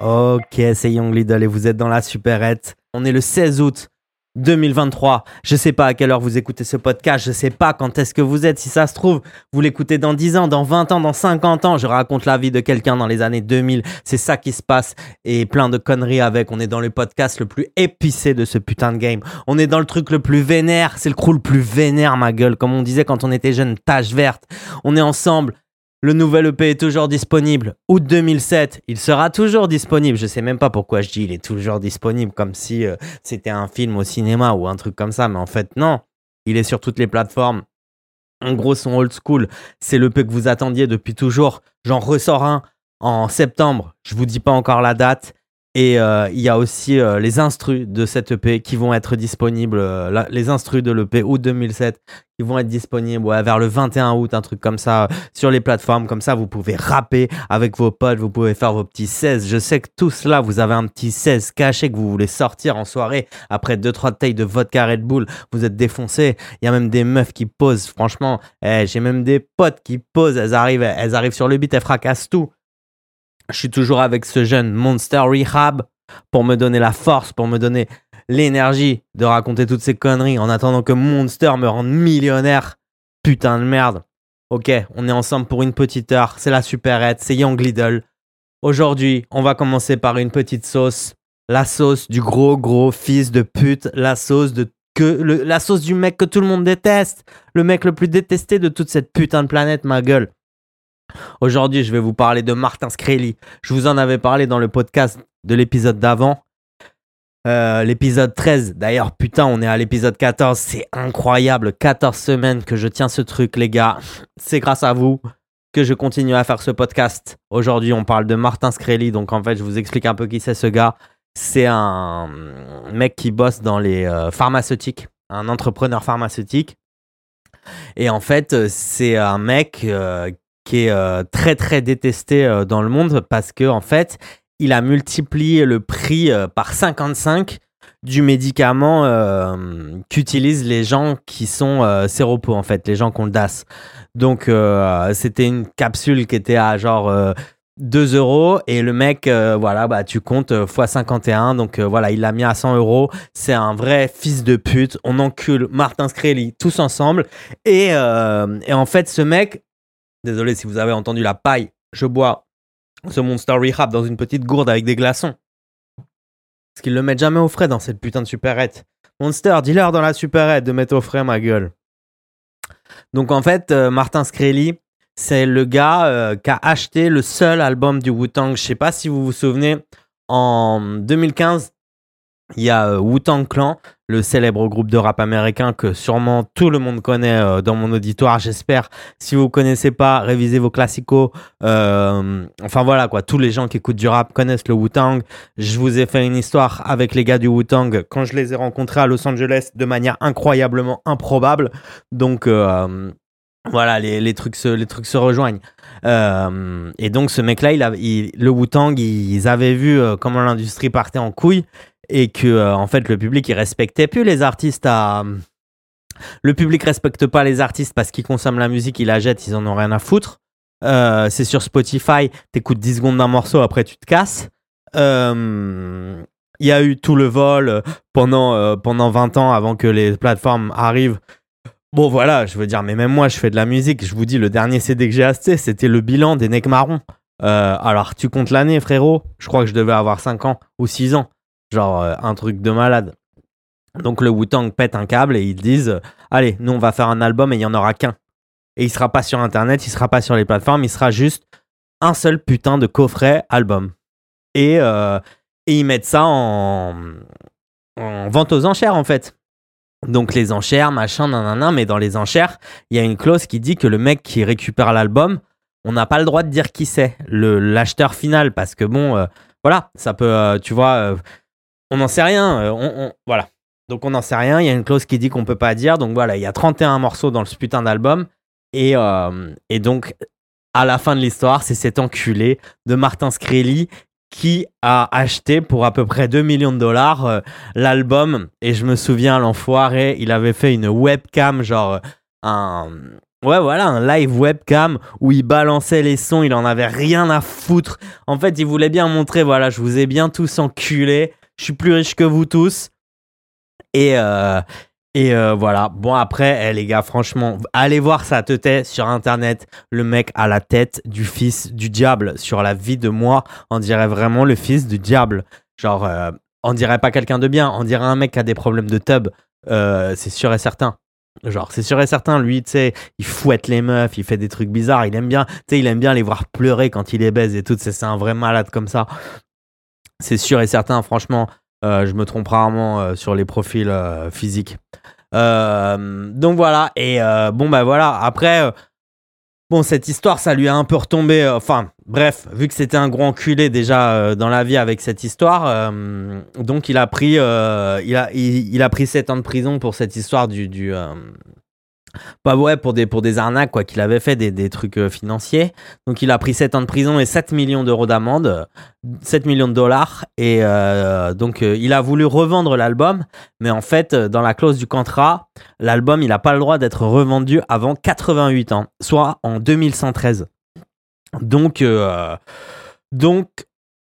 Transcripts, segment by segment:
Ok, c'est Young Lidl et vous êtes dans la supérette. On est le 16 août 2023. Je sais pas à quelle heure vous écoutez ce podcast, je sais pas quand est-ce que vous êtes. Si ça se trouve, vous l'écoutez dans 10 ans, dans 20 ans, dans 50 ans. Je raconte la vie de quelqu'un dans les années 2000. C'est ça qui se passe et plein de conneries avec. On est dans le podcast le plus épicé de ce putain de game. On est dans le truc le plus vénère. C'est le crew le plus vénère, ma gueule. Comme on disait quand on était jeune, tâche verte. On est ensemble. Le nouvel EP est toujours disponible. Août 2007, il sera toujours disponible. Je sais même pas pourquoi je dis il est toujours disponible, comme si euh, c'était un film au cinéma ou un truc comme ça. Mais en fait, non. Il est sur toutes les plateformes. En gros, son old school, c'est l'EP que vous attendiez depuis toujours. J'en ressors un en septembre. Je vous dis pas encore la date. Et euh, il y a aussi euh, les instrus de cette EP qui vont être disponibles, euh, les instrus de l'EP août 2007 qui vont être disponibles ouais, vers le 21 août, un truc comme ça, sur les plateformes. Comme ça, vous pouvez rapper avec vos potes, vous pouvez faire vos petits 16. Je sais que tout cela, vous avez un petit 16 caché que vous voulez sortir en soirée après 2-3 tailles de vodka Red Bull. Vous êtes défoncé. Il y a même des meufs qui posent. Franchement, eh, j'ai même des potes qui posent. Elles arrivent, elles arrivent sur le beat, elles fracassent tout. Je suis toujours avec ce jeune Monster Rehab pour me donner la force, pour me donner l'énergie de raconter toutes ces conneries en attendant que Monster me rende millionnaire. Putain de merde. Ok, on est ensemble pour une petite heure. C'est la superette, c'est Young Lidl. Aujourd'hui, on va commencer par une petite sauce. La sauce du gros gros fils de pute. La sauce de que la sauce du mec que tout le monde déteste. Le mec le plus détesté de toute cette putain de planète, ma gueule. Aujourd'hui, je vais vous parler de Martin Screlly. Je vous en avais parlé dans le podcast de l'épisode d'avant. Euh, l'épisode 13, d'ailleurs, putain, on est à l'épisode 14. C'est incroyable. 14 semaines que je tiens ce truc, les gars. C'est grâce à vous que je continue à faire ce podcast. Aujourd'hui, on parle de Martin Screlly. Donc, en fait, je vous explique un peu qui c'est ce gars. C'est un mec qui bosse dans les euh, pharmaceutiques, un entrepreneur pharmaceutique. Et en fait, c'est un mec euh, qui est euh, très très détesté euh, dans le monde parce que en fait, il a multiplié le prix euh, par 55 du médicament qu'utilisent les gens qui sont séropos en fait, les gens le DAS. Donc c'était une capsule qui était à genre 2 euros et le mec, voilà, bah tu comptes x 51. Donc voilà, il l'a mis à 100 euros. C'est un vrai fils de pute. On encule Martin Screlly tous ensemble. Et, et en fait, ce mec, Désolé si vous avez entendu la paille. Je bois ce Monster Rehab dans une petite gourde avec des glaçons. Parce qu'ils le mettent jamais au frais dans cette putain de supérette. Monster, dis-leur dans la supérette de mettre au frais ma gueule. Donc en fait, euh, Martin Screlly, c'est le gars euh, qui a acheté le seul album du Wu-Tang. Je sais pas si vous vous souvenez, en 2015, il y a euh, Wu-Tang Clan, le célèbre groupe de rap américain que sûrement tout le monde connaît euh, dans mon auditoire, j'espère. Si vous ne connaissez pas, révisez vos classicos. Euh, enfin voilà quoi, tous les gens qui écoutent du rap connaissent le Wu-Tang. Je vous ai fait une histoire avec les gars du Wu-Tang quand je les ai rencontrés à Los Angeles de manière incroyablement improbable. Donc voilà, les, trucs se, les trucs se rejoignent. et donc ce mec-là, il a, le Wu-Tang, ils avaient vu comment l'industrie partait en couille et que euh, en fait le public il respectait plus les artistes le public respecte pas les artistes parce qu'ils consomment la musique, ils la jettent, ils en ont rien à foutre. Euh, c'est sur Spotify, t'écoutes 10 secondes d'un morceau, après tu te casses. Euh, il y a eu tout le vol pendant, pendant 20 ans avant que les plateformes arrivent. Bon voilà, je veux dire, mais même moi je fais de la musique, je vous dis, le dernier CD que j'ai acheté, c'était le bilan des Necks Marrons. alors tu comptes l'année frérot, je crois que je devais avoir 5 ans ou 6 ans. Genre euh, un truc de malade. Donc le Wu-Tang pète un câble et ils disent euh, Allez, nous on va faire un album et il n'y en aura qu'un. Et il sera pas sur internet, il sera pas sur les plateformes, il sera juste un seul putain de coffret album. Et, euh, et ils mettent ça en vente aux enchères en fait. Donc les enchères, machin, nanana, mais dans les enchères, il y a une clause qui dit que le mec qui récupère l'album, on n'a pas le droit de dire qui c'est, l'acheteur final, parce que bon, voilà, ça peut, tu vois, on n'en sait rien. Euh, voilà. Donc on n'en sait rien. Il y a une clause qui dit qu'on peut pas dire. Donc voilà, il y a 31 morceaux dans ce putain d'album. Et, euh, et donc, à la fin de l'histoire, c'est cet enculé de Martin Screlly qui a acheté pour à peu près 2 millions de dollars euh, l'album. Et je me souviens, l'enfoiré, il avait fait une webcam, genre un, Ouais, voilà, un live webcam où il balançait les sons, il en avait rien à foutre. En fait, il voulait bien montrer, voilà, je vous ai bien tous enculés, je suis plus riche que vous tous. Et, euh, et euh, voilà. Bon, après, eh, les gars, franchement, allez voir sa tête sur internet. Le mec a la tête du fils du diable. Sur la vie de moi, on dirait vraiment le fils du diable. Genre, euh, on dirait pas quelqu'un de bien, on dirait un mec qui a des problèmes de tub. c'est sûr et certain. Genre, c'est sûr et certain, lui, tu sais, il fouette les meufs, il fait des trucs bizarres, il aime bien, tu sais, il aime bien les voir pleurer quand il les baise et tout, c'est un vrai malade comme ça. C'est sûr et certain, franchement, euh, je me trompe rarement euh, sur les profils euh, physiques. Donc voilà, et bon, bah voilà, après, bon, cette histoire, ça lui a un peu retombé, enfin, bref, vu que c'était un gros enculé déjà dans la vie avec cette histoire, donc il a pris, il a, il, a pris 7 ans de prison pour cette histoire du, du bah ouais, pour des, pour des arnaques, quoi, qu'il avait fait des, des trucs euh, financiers. Donc il a pris 7 ans de prison et 7 millions d'euros d'amende, 7 millions de dollars. Et euh, donc euh, il a voulu revendre l'album, mais en fait, dans la clause du contrat, l'album, il n'a pas le droit d'être revendu avant 88 ans, soit en 2113. Donc, donc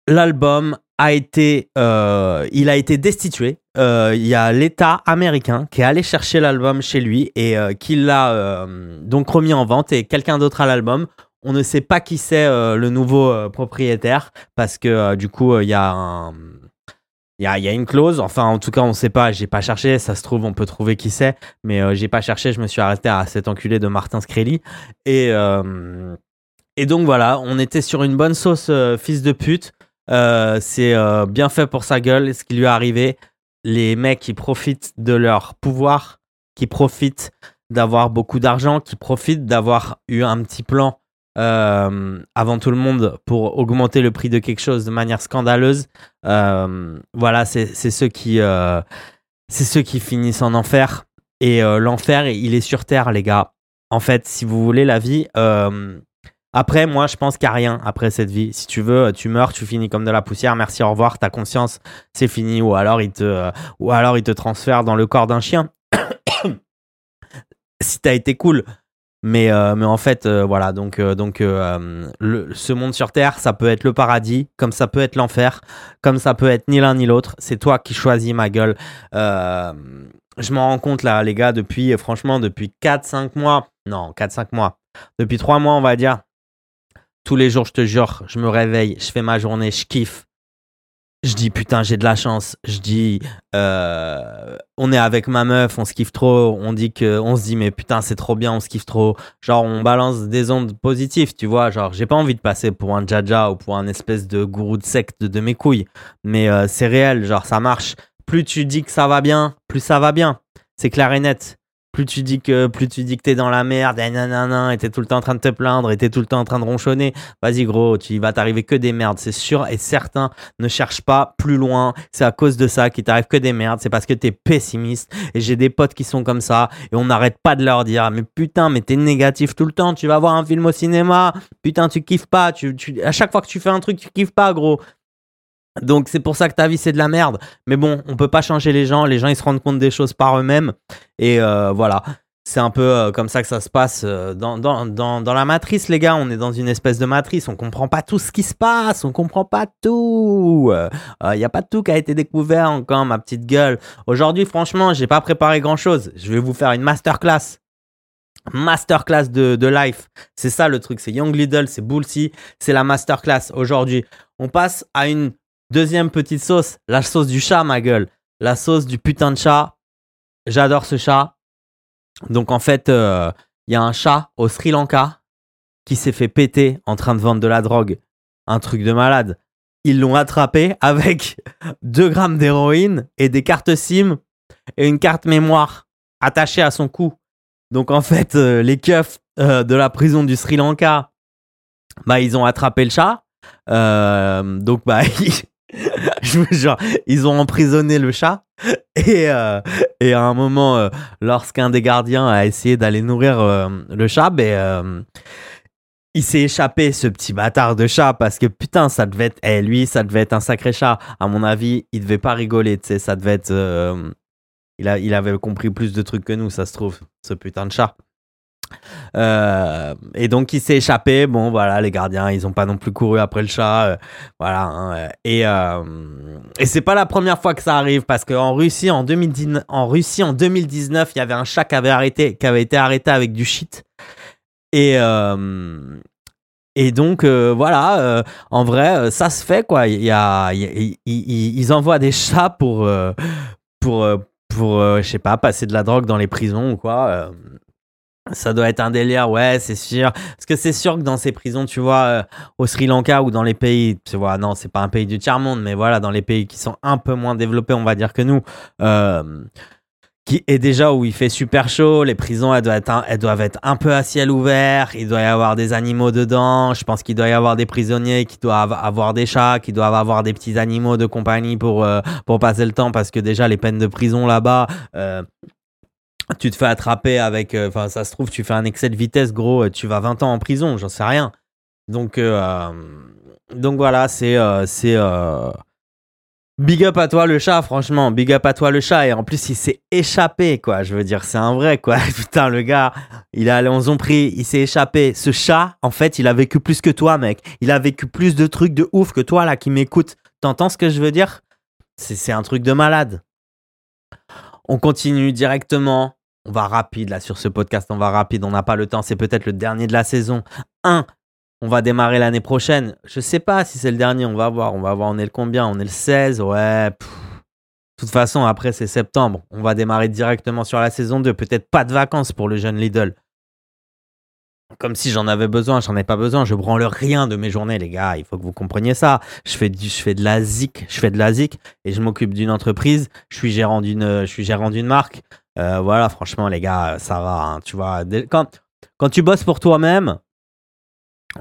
l'album a été, il a été destitué. Euh, il y a l'État américain qui est allé chercher l'album chez lui et euh, qui l'a euh, donc remis en vente et quelqu'un d'autre a l'album. On ne sait pas qui c'est le nouveau propriétaire parce que du coup il y a il y, a, une clause, enfin en tout cas on sait pas, j'ai pas cherché, ça se trouve on peut trouver qui c'est, mais j'ai pas cherché, je me suis arrêté à cet enculé de Martin Screlly et et donc voilà, on était sur une bonne sauce fils de pute, c'est bien fait pour sa gueule, ce qui lui est arrivé, les mecs qui profitent de leur pouvoir, qui profitent d'avoir beaucoup d'argent, qui profitent d'avoir eu un petit plan euh, avant tout le monde pour augmenter le prix de quelque chose de manière scandaleuse. Euh, voilà, c'est ceux qui euh, c'est ceux qui finissent en enfer. Et l'enfer, il est sur terre, les gars. En fait, si vous voulez la vie, après, moi, je pense qu'il n'y a rien après cette vie. Si tu veux, tu meurs, tu finis comme de la poussière. Merci, au revoir, ta conscience, c'est fini. Ou alors, il te, euh, ou alors, il te transfère dans le corps d'un chien. si t'as été cool. Mais, euh, mais en fait, euh, voilà. Donc, donc le, ce monde sur Terre, ça peut être le paradis, comme ça peut être l'enfer, comme ça peut être ni l'un ni l'autre. C'est toi qui choisis, ma gueule. je m'en rends compte, là, les gars, depuis, franchement, depuis 4-5 mois. Non, 4-5 mois. Depuis 3 mois, on va dire tous les jours, je te jure, je me réveille, je fais ma journée, je kiffe. Je dis putain, j'ai de la chance. Je dis, euh, on est avec ma meuf, on se kiffe trop. On dit que, on se dit mais putain, c'est trop bien, on se kiffe trop. Genre, on balance des ondes positives, tu vois. Genre, j'ai pas envie de passer pour un jaja ou pour un espèce de gourou de secte de mes couilles. Mais euh, c'est réel, genre ça marche. Plus tu dis que ça va bien, plus ça va bien. C'est clair et net plus tu dis que plus tu dis que t'es dans la merde, et nanana, et t'es tout le temps en train de te plaindre, et t'es tout le temps en train de ronchonner, vas-y gros, tu vas t'arriver que des merdes, c'est sûr et certain. Ne cherche pas plus loin, c'est à cause de ça qu'il t'arrive que des merdes, c'est parce que t'es pessimiste. Et j'ai des potes qui sont comme ça, et on n'arrête pas de leur dire, mais putain, mais t'es négatif tout le temps, tu vas voir un film au cinéma, putain, tu kiffes pas, tu, tu, à chaque fois que tu fais un truc, tu kiffes pas, gros. Donc c'est pour ça que ta vie c'est de la merde. Mais bon, on peut pas changer les gens. Les gens ils se rendent compte des choses par eux-mêmes. Et euh, voilà. C'est un peu euh, comme ça que ça se passe euh, dans, dans, dans, la matrice, les gars. On est dans une espèce de matrice. On comprend pas tout ce qui se passe. On comprend pas tout. Il n'y a pas tout qui a été découvert encore, ma petite gueule. Aujourd'hui, franchement, j'ai pas préparé grand chose. Je vais vous faire une masterclass. Masterclass de, de life. C'est ça le truc. C'est Young Lidl, c'est Bullsy. C'est la masterclass. Aujourd'hui, on passe à une Deuxième petite sauce, la sauce du chat, ma gueule. La sauce du putain de chat. J'adore ce chat. Donc en fait, il euh, y a un chat au Sri Lanka qui s'est fait péter en train de vendre de la drogue. Un truc de malade. Ils l'ont attrapé avec 2 grammes d'héroïne et des cartes SIM et une carte mémoire attachée à son cou. Donc en fait, euh, les keufs euh, de la prison du Sri Lanka, bah, ils ont attrapé le chat. donc bah, ils ont emprisonné le chat et, euh, et à un moment, euh, lorsqu'un des gardiens a essayé d'aller nourrir euh, le chat, ben, il s'est échappé, ce petit bâtard de chat, parce que putain, ça devait être, eh, lui, ça devait être un sacré chat. À mon avis, il devait pas rigoler, tu sais, ça devait être, il, a, il avait compris plus de trucs que nous, ça se trouve, ce putain de chat. Euh, et donc il s'est échappé. Bon voilà, les gardiens, ils ont pas non plus couru après le chat. euh, voilà. hein, et euh, et c'est pas la première fois que ça arrive parce qu'en Russie en 2019, en Russie en 2019, il y avait un chat qui avait arrêté, qui avait été arrêté avec du shit. Et euh, et donc euh, voilà, euh, en vrai, euh, ça se fait quoi. Il y a, ils envoient des chats pour euh, pour euh, pour euh, je sais pas passer de la drogue dans les prisons ou quoi. Ça doit être un délire, ouais, c'est sûr. Parce que c'est sûr que dans ces prisons, tu vois, euh, au Sri Lanka ou dans les pays, tu vois, non, c'est pas un pays du tiers-monde, mais voilà, dans les pays qui sont un peu moins développés, on va dire que nous, euh, qui est déjà où il fait super chaud, les prisons, elles doivent, être un, elles doivent être un peu à ciel ouvert, il doit y avoir des animaux dedans, je pense qu'il doit y avoir des prisonniers qui doivent avoir des chats, qui doivent avoir des petits animaux de compagnie pour, euh, pour passer le temps, parce que déjà, les peines de prison là-bas, euh, tu te fais attraper avec. euh, Enfin, ça se trouve, tu fais un excès de vitesse, gros, tu vas 20 ans en prison, j'en sais rien. Donc, euh, euh, donc voilà, c'est. euh, Big up à toi le chat, franchement. Big up à toi le chat. Et en plus, il s'est échappé, quoi. Je veux dire, c'est un vrai, quoi. Putain, le gars, il est allé en zombie, il s'est échappé. Ce chat, en fait, il a vécu plus que toi, mec. Il a vécu plus de trucs de ouf que toi, là, qui m'écoute. T'entends ce que je veux dire? C'est un truc de malade. On continue directement. On va rapide là sur ce podcast, on va rapide, on n'a pas le temps, c'est peut-être le dernier de la saison. 1. On va démarrer l'année prochaine. Je sais pas si c'est le dernier, on va voir, on va voir, on est le combien On est le 16, ouais. De toute façon, après c'est septembre, on va démarrer directement sur la saison 2, peut-être pas de vacances pour le jeune Lidl. Comme si j'en avais besoin, j'en ai pas besoin, je branle rien de mes journées les gars, il faut que vous compreniez ça. Je fais du je fais de la zik, je fais de la zik et je m'occupe d'une entreprise, je suis gérant d'une marque. Euh, voilà, franchement, les gars, ça va. hein, tu vois, quand, quand tu bosses pour toi-même,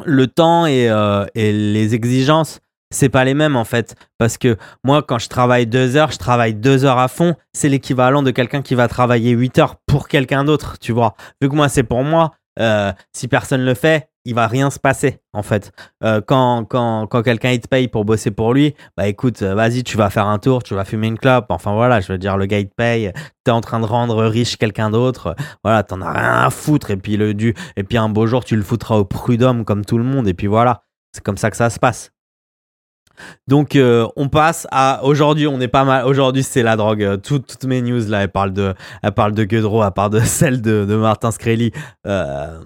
le temps et, euh, et les exigences, c'est pas les mêmes en fait. Parce que moi, quand je travaille deux heures, je travaille deux heures à fond. C'est l'équivalent de quelqu'un qui va travailler huit heures pour quelqu'un d'autre, tu vois. Vu que moi, c'est pour moi, euh, si personne le fait, il va rien se passer en fait. Euh, quand quand, quand quelqu'un te paye pour bosser pour lui, bah écoute, euh, vas-y, tu vas faire un tour, tu vas fumer une clope. Enfin voilà, je veux dire, le gars il te paye, t'es en train de rendre riche quelqu'un d'autre. Voilà, t'en as rien à foutre. Et puis le du, et puis un beau jour, tu le foutras au prud'homme comme tout le monde. Et puis voilà, c'est comme ça que ça se passe. Donc euh, on passe à aujourd'hui, on est pas mal. Aujourd'hui c'est la drogue. Euh, tout- toutes mes news là, elles parlent de, elles parlent de à part de celle de, Martin Screlly. Euh,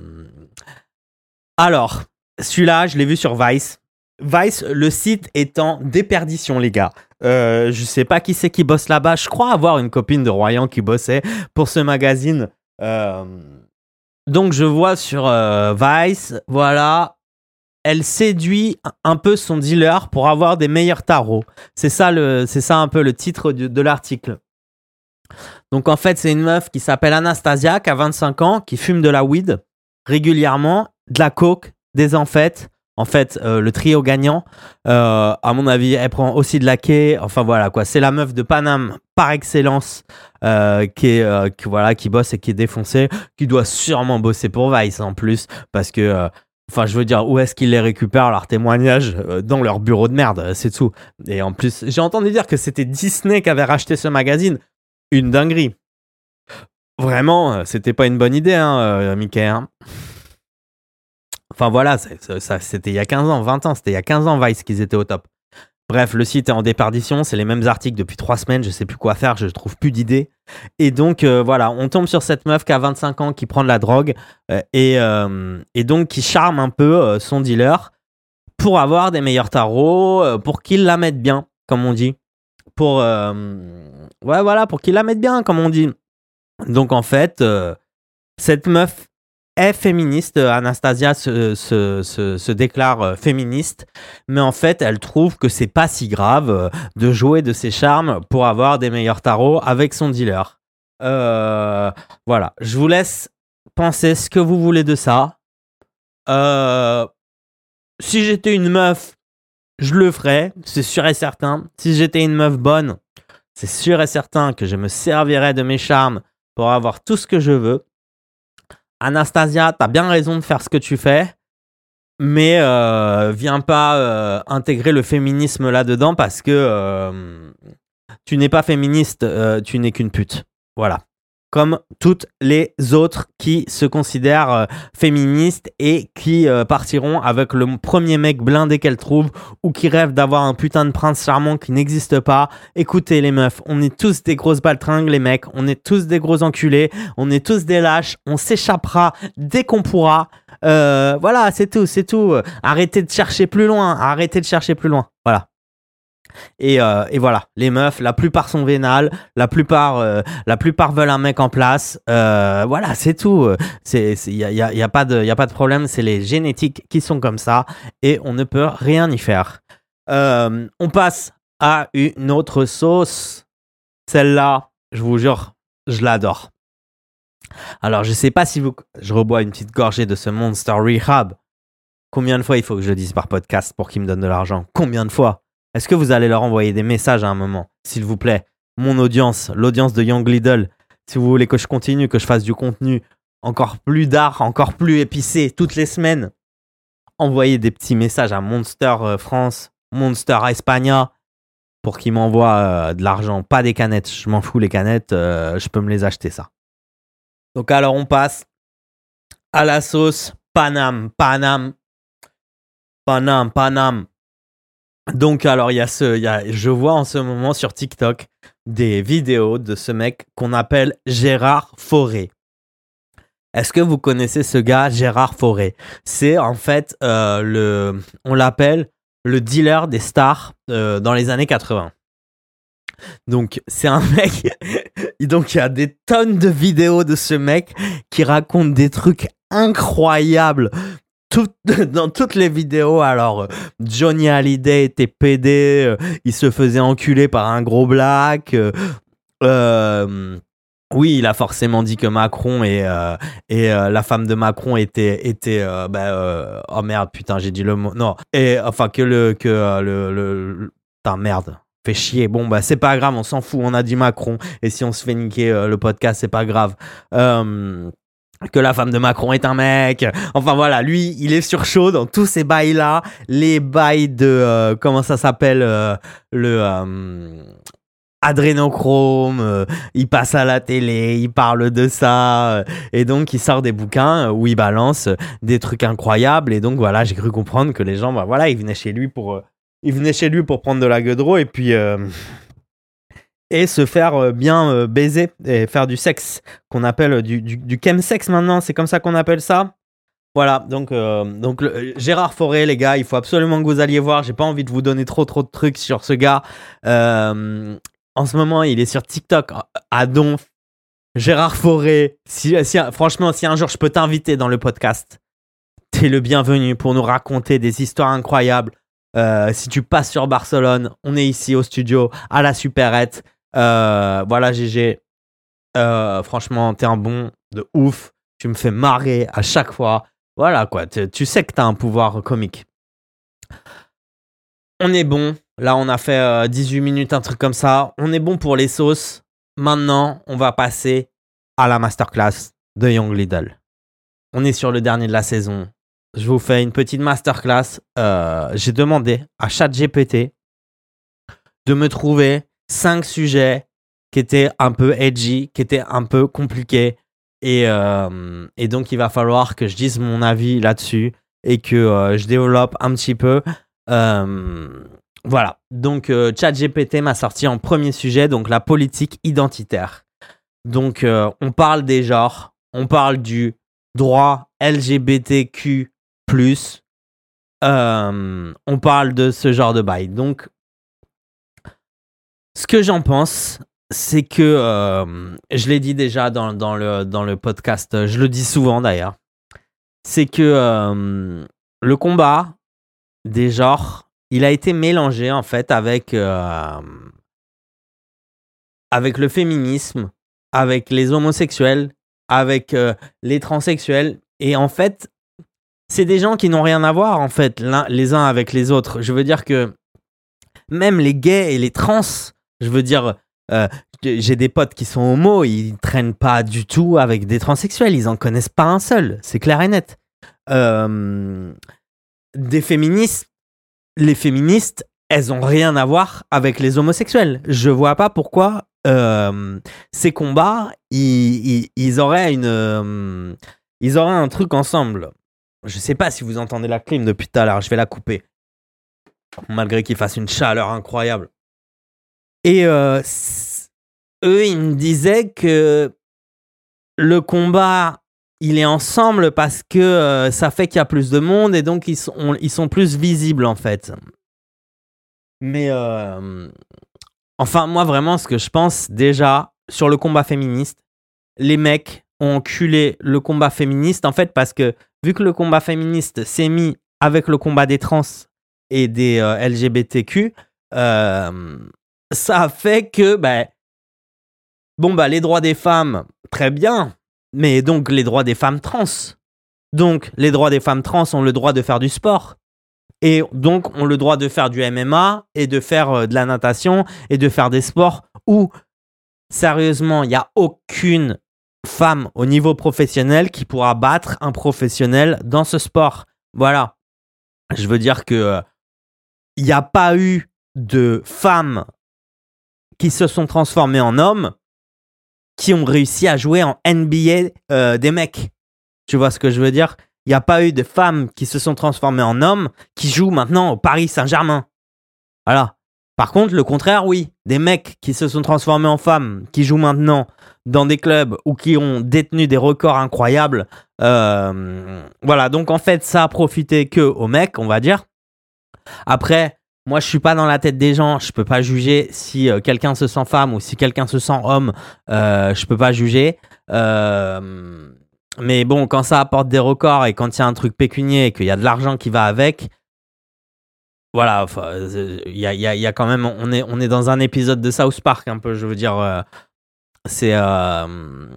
Alors, celui-là, je l'ai vu sur Vice. Vice, le site est en déperdition, les gars. Euh, je sais pas qui c'est qui bosse là-bas. Je crois avoir une copine de Royan qui bossait pour ce magazine. Donc je vois sur Vice, voilà, elle séduit un peu son dealer pour avoir des meilleurs tarots. C'est ça c'est ça un peu le titre de, l'article. Donc en fait, c'est une meuf qui s'appelle Anastasia, qui a 25 ans, qui fume de la weed régulièrement, de la coke, des amphètes. En fait, euh, le trio gagnant, euh, à mon avis, elle prend aussi de la quai. Enfin voilà quoi, c'est la meuf de Paname par excellence euh, qui qui, voilà qui bosse et qui est défoncée, qui doit sûrement bosser pour Vice en plus parce que Enfin, je veux dire, où est-ce qu'ils les récupèrent leurs témoignages Euh, dans leur bureau de merde, c'est tout. Et en plus, j'ai entendu dire que c'était Disney qui avait racheté ce magazine. Une dinguerie. Vraiment, euh, c'était pas une bonne idée, hein, euh, Mickey. hein. Enfin voilà, c'était il y a 15 ans, 20 ans, c'était il y a 15 ans Vice qu'ils étaient au top. Bref, le site est en déperdition, c'est les mêmes articles depuis trois semaines, je sais plus quoi faire, je trouve plus d'idées. Et donc euh, voilà, on tombe sur cette meuf qui a 25 ans, qui prend de la drogue euh, et, euh, et donc qui charme un peu son dealer pour avoir des meilleurs tarots, pour qu'il la mette bien, comme on dit. Pour ouais voilà, pour qu'il la mette bien, comme on dit. Donc en fait, cette meuf est féministe. euh, Anastasia se, déclare euh, féministe, mais en fait, elle trouve que c'est pas si grave euh, de jouer de ses charmes pour avoir des meilleurs tarots avec son dealer. Voilà, je vous laisse penser ce que vous voulez de ça. Si j'étais une meuf, je le ferais, c'est sûr et certain. Si j'étais une meuf bonne, c'est sûr et certain que je me servirais de mes charmes pour avoir tout ce que je veux. Anastasia, t'as bien raison de faire ce que tu fais, mais euh, viens pas euh, intégrer le féminisme là-dedans parce que euh, tu n'es pas féministe, tu n'es qu'une pute. Voilà. Comme toutes les autres qui se considèrent euh, féministes et qui euh, partiront avec le premier mec blindé qu'elles trouvent ou qui rêvent d'avoir un putain de prince charmant qui n'existe pas. Écoutez les meufs, on est tous des grosses baltringues les mecs, on est tous des gros enculés, on est tous des lâches, on s'échappera dès qu'on pourra. Euh, voilà, c'est tout, c'est tout. Arrêtez de chercher plus loin, arrêtez de chercher plus loin. Voilà. Euh, et, voilà, les meufs, la plupart sont vénales, la plupart, euh, la plupart veulent un mec en place. Euh, voilà, c'est tout. Il n'y a, y a, pas de, problème, c'est les génétiques qui sont comme ça et on ne peut rien y faire. on passe à une autre sauce. Celle-là, je vous jure, je l'adore. Alors, je sais pas si vous. Je rebois une petite gorgée de ce Monster Rehab. Combien de fois il faut que je le dise par podcast pour qu'il me donne de l'argent? Combien de fois? Est-ce que vous allez leur envoyer des messages à un moment, s'il vous plaît? Mon audience, l'audience de Young Lidl, si vous voulez que je continue, que je fasse du contenu encore plus d'art, encore plus épicé toutes les semaines, envoyez des petits messages à Monster euh, France, Monster Espagna, pour qu'ils m'envoient euh, de l'argent, pas des canettes. Je m'en fous les canettes, euh, je peux me les acheter ça. Donc alors on passe à la sauce Panam, Panam, Panam, Panam. Donc, alors, il y a ce, je vois en ce moment sur TikTok des vidéos de ce mec qu'on appelle Gérard Forêt. Est-ce que vous connaissez ce gars, Gérard Forêt C'est en fait euh, le, on l'appelle le dealer des stars euh, dans les années 80. Donc c'est un mec, donc il y a des tonnes de vidéos de ce mec qui raconte des trucs incroyables dans toutes les vidéos, alors Johnny Hallyday était pédé, euh, il se faisait enculer par un gros black. Euh, euh, oui, il a forcément dit que Macron et, la femme de Macron était bah, oh merde putain j'ai dit le mot non et enfin que le que le, le putain merde fait chier bon bah c'est pas grave on s'en fout on a dit Macron et si on se fait niquer le podcast c'est pas grave que la femme de Macron est un mec. Enfin voilà, lui, il est sur chaud dans tous ces bails-là. Les bails de... Euh, comment ça s'appelle euh, Le... Euh, adrénochrome, il passe à la télé, il parle de ça, et donc il sort des bouquins où il balance des trucs incroyables, et donc voilà, j'ai cru comprendre que les gens, bah voilà, ils venaient chez lui pour, ils venaient chez lui pour prendre de la gueudreau, et puis et se faire euh, bien euh, baiser et faire du sexe qu'on appelle euh, du, du, du chemsex maintenant, c'est comme ça qu'on appelle ça. Voilà, donc, donc Gérard Forêt, les gars, il faut absolument que vous alliez voir. J'ai pas envie de vous donner trop trop de trucs sur ce gars. en ce moment, il est sur TikTok à Donf. Gérard Forêt, franchement, si un jour je peux t'inviter dans le podcast, t'es le bienvenu pour nous raconter des histoires incroyables. si tu passes sur Barcelone, on est ici au studio à la Superette. Euh, voilà, GG. Euh, franchement, t'es un bon de ouf. Tu me fais marrer à chaque fois. Voilà, quoi. Tu sais que t'as un pouvoir comique. On est bon. Là, on a fait 18 euh, minutes, un truc comme ça. On est bon pour les sauces. Maintenant, on va passer à la masterclass de Young Lidl. On est sur le dernier de la saison. Je vous fais une petite masterclass. J'ai demandé à ChatGPT de me trouver cinq sujets qui étaient un peu edgy, qui étaient un peu compliqués. Et, euh, et donc, il va falloir que je dise mon avis là-dessus et que euh, je développe un petit peu. Euh, voilà. Donc, ChatGPT m'a sorti en premier sujet, donc la politique identitaire. Donc, on parle des genres, on parle du droit LGBTQ. on parle de ce genre de bail. Donc, ce que j'en pense, c'est que, euh, je l'ai dit déjà dans, le, dans le podcast, je le dis souvent d'ailleurs, c'est que euh, le combat des genres, il a été mélangé en fait avec, euh, avec le féminisme, avec les homosexuels, avec les transsexuels. Et en fait, c'est des gens qui n'ont rien à voir en fait les uns avec les autres. Je veux dire que même les gays et les trans je veux dire, euh, j'ai des potes qui sont homo, ils traînent pas du tout avec des transsexuels, ils en connaissent pas un seul, c'est clair et net. Euh, des féministes, les féministes, elles ont rien à voir avec les homosexuels. Je vois pas pourquoi euh, ces combats, ils, ils, auraient une, ils auraient un truc ensemble. Je sais pas si vous entendez la clim depuis tout à l'heure. Je vais la couper, malgré qu'il fasse une chaleur incroyable. Et euh, eux, ils me disaient que le combat, il est ensemble parce que ça fait qu'il y a plus de monde et donc ils sont, plus visibles en fait. Mais Enfin, moi, vraiment, ce que je pense déjà sur le combat féministe, les mecs ont enculé le combat féministe, en fait, parce que vu que le combat féministe s'est mis avec le combat des trans et des euh, LGBTQ, euh, ça fait que, ben, bon, bah, les droits des femmes, très bien, mais donc les droits des femmes trans. Donc, les droits des femmes trans ont le droit de faire du sport et donc ont le droit de faire du MMA et de faire euh, de la natation et de faire des sports où sérieusement il n'y a aucune femme au niveau professionnel qui pourra battre un professionnel dans ce sport. Voilà. Je veux dire que il n'y a pas eu de femmes qui se sont transformées en hommes qui ont réussi à jouer en NBA euh, des mecs. Tu vois ce que je veux dire? Il n'y a pas eu de femmes qui se sont transformées en hommes qui jouent maintenant au Paris Saint-Germain. Voilà. Par contre, le contraire, oui. Des mecs qui se sont transformés en femmes, qui jouent maintenant dans des clubs ou qui ont détenu des records incroyables. Euh, voilà, donc en fait, ça a profité que aux mecs, on va dire. Après, moi, je suis pas dans la tête des gens. Je peux pas juger si euh, quelqu'un se sent femme ou si quelqu'un se sent homme. Euh, je peux pas juger. Euh, mais bon, quand ça apporte des records et quand il y a un truc pécunier et qu'il y a de l'argent qui va avec, voilà, il y a, quand même, on est, on est dans un épisode de South Park un peu, je veux dire, euh, c'est, euh,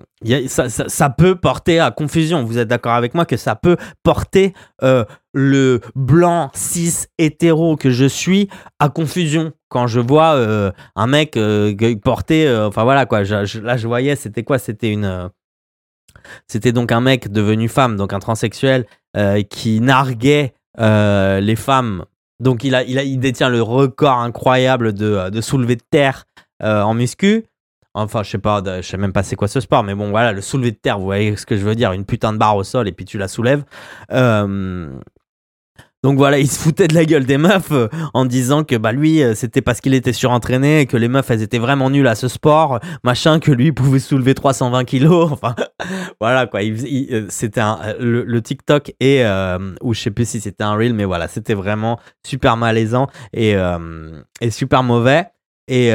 ça, ça, peut porter à confusion. Vous êtes d'accord avec moi que ça peut porter euh, le blanc cis hétéro que je suis à confusion quand je vois un mec porter, enfin voilà quoi. là, je voyais, c'était quoi? C'était une c'était donc un mec devenu femme, donc un transsexuel, euh, qui narguait euh, les femmes. Donc il, a, il, détient le record incroyable de, soulevé de terre euh, en muscu. Enfin, je sais pas, je sais même pas c'est quoi ce sport, mais bon, voilà, le soulevé de terre, vous voyez ce que je veux dire, une putain de barre au sol et puis tu la soulèves. Donc voilà, il se foutait de la gueule des meufs euh, en disant que bah lui euh, c'était parce qu'il était surentraîné et que les meufs elles étaient vraiment nulles à ce sport, machin que lui pouvait soulever 320 kilos. Enfin voilà quoi, euh, c'était le, TikTok et ou je sais plus si c'était un reel mais voilà, c'était vraiment super malaisant et et super mauvais et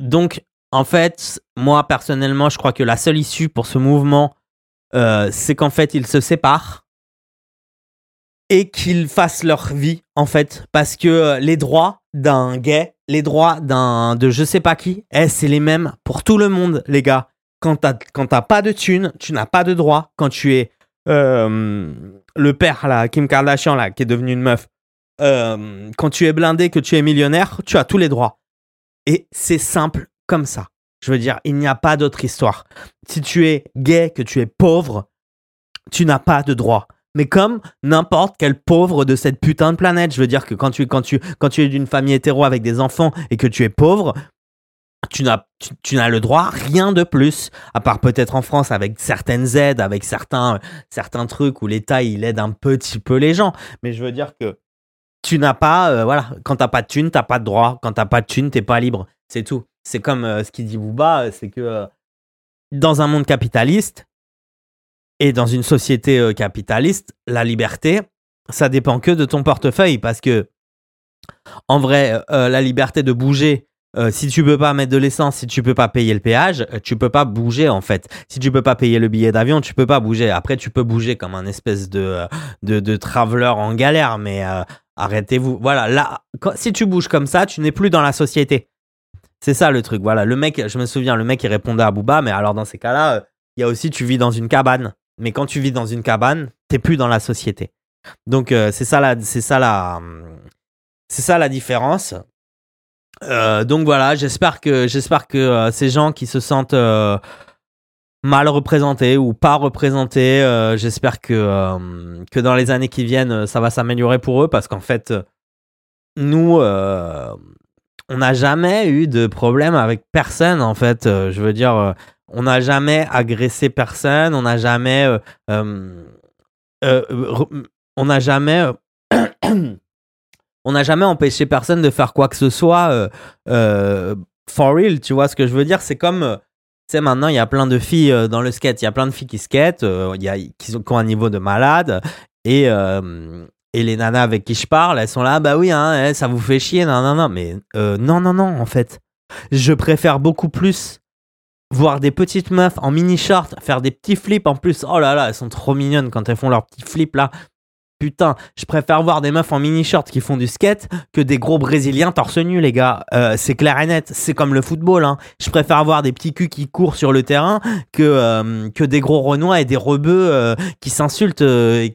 donc en fait, moi personnellement, je crois que la seule issue pour ce mouvement c'est qu'en fait, ils se séparent et qu'ils fassent leur vie en fait parce que euh, les droits d'un gay les droits d'un de je sais pas qui eh, c'est les mêmes pour tout le monde les gars. Quand t'as pas de thunes tu n'as pas de droits. Quand tu es euh, le père là Kim Kardashian là qui est devenu une meuf euh, quand tu es blindé que tu es millionnaire tu as tous les droits et c'est simple comme ça je veux dire il n'y a pas d'autre histoire si tu es gay que tu es pauvre tu n'as pas de droits mais comme n'importe quel pauvre de cette putain de planète. Je veux dire que quand tu, tu, tu es d'une famille hétéro avec des enfants et que tu es pauvre, tu n'as, tu, n'as le droit rien de plus, à part peut-être en France avec certaines aides, avec certains, certains trucs où l'État il aide un petit peu les gens. Mais je veux dire que tu n'as pas, euh, voilà, quand t'as pas de thune, t'as pas de droit. Quand t'as pas de thune, t'es pas libre. C'est tout. C'est comme euh, ce qu'il dit Bouba, c'est que euh, dans un monde capitaliste, et dans une société euh, capitaliste, la liberté, ça dépend que de ton portefeuille parce que, en vrai, euh, euh, la liberté de bouger, si tu peux pas mettre de l'essence, si tu peux pas payer le péage, tu peux pas bouger en fait. Si tu peux pas payer le billet d'avion, tu peux pas bouger. Après, tu peux bouger comme un espèce de de, de traveler en galère, mais arrêtez-vous. Voilà, là, si tu bouges comme ça, tu n'es plus dans la société. C'est ça le truc. Voilà, le mec, je me souviens, le mec il répondait à Booba, mais alors dans ces cas-là, il y a aussi tu vis dans une cabane. Mais quand tu vis dans une cabane, t'es plus dans la société. Donc euh, c'est ça la, c'est ça la, c'est ça la différence. Euh, donc voilà, j'espère que j'espère que euh, ces gens qui se sentent mal représentés ou pas représentés, j'espère que que dans les années qui viennent, ça va s'améliorer pour eux parce qu'en fait, nous, on n'a jamais eu de problème avec personne, en fait. je veux dire, on n'a jamais agressé personne, on n'a jamais. on n'a jamais. on n'a jamais empêché personne de faire quoi que ce soit for real, tu vois ce que je veux dire? C'est comme tu sais, maintenant, il y a plein de filles euh, dans le skate. Il y a plein de filles qui skatent, euh, qui, ont, un niveau de malade. Et, euh, et les nanas avec qui je parle, elles sont là, bah oui, hein, eh, ça vous fait chier, non, non, non. Mais non, non, non, en fait. Je préfère beaucoup plus voir des petites meufs en mini short faire des petits flips en plus. Oh là là, elles sont trop mignonnes quand elles font leurs petits flips là putain, je préfère voir des meufs en mini-short qui font du skate que des gros brésiliens torse nu, les gars. Euh, c'est clair et net. C'est comme le football. Hein. Je préfère voir des petits culs qui courent sur le terrain que, euh, que des gros renois et des rebeux euh, qui s'insultent et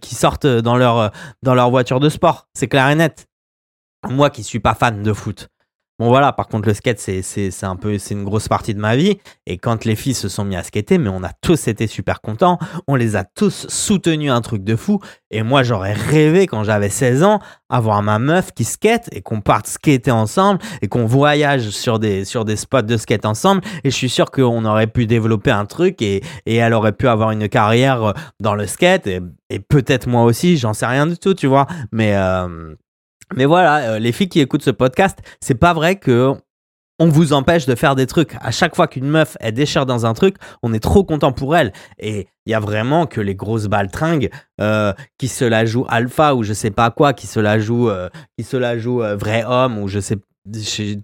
qui sortent dans leur, dans leur voiture de sport. C'est clair et net. Moi qui suis pas fan de foot. Bon voilà, par contre le skate c'est un peu c'est une grosse partie de ma vie. Et quand les filles se sont mis à skater, mais on a tous été super contents, on les a tous soutenus un truc de fou. Et moi j'aurais rêvé quand j'avais 16 ans avoir ma meuf qui skate et qu'on parte skater ensemble et qu'on voyage sur des sur spots de skate ensemble. Et je suis sûr qu'on aurait pu développer un truc et, et elle aurait pu avoir une carrière dans le skate. Et, et peut-être moi aussi, j'en sais rien du tout, tu vois, mais euh, mais voilà, euh, les filles qui écoutent ce podcast, c'est pas vrai que on vous empêche de faire des trucs. À chaque fois qu'une meuf est déchire dans un truc, on est trop content pour elle. Et il y a vraiment que les grosses baltringues euh, qui se la jouent alpha ou je sais pas quoi, qui se la jouent, euh, qui se la jouent vrai homme ou je sais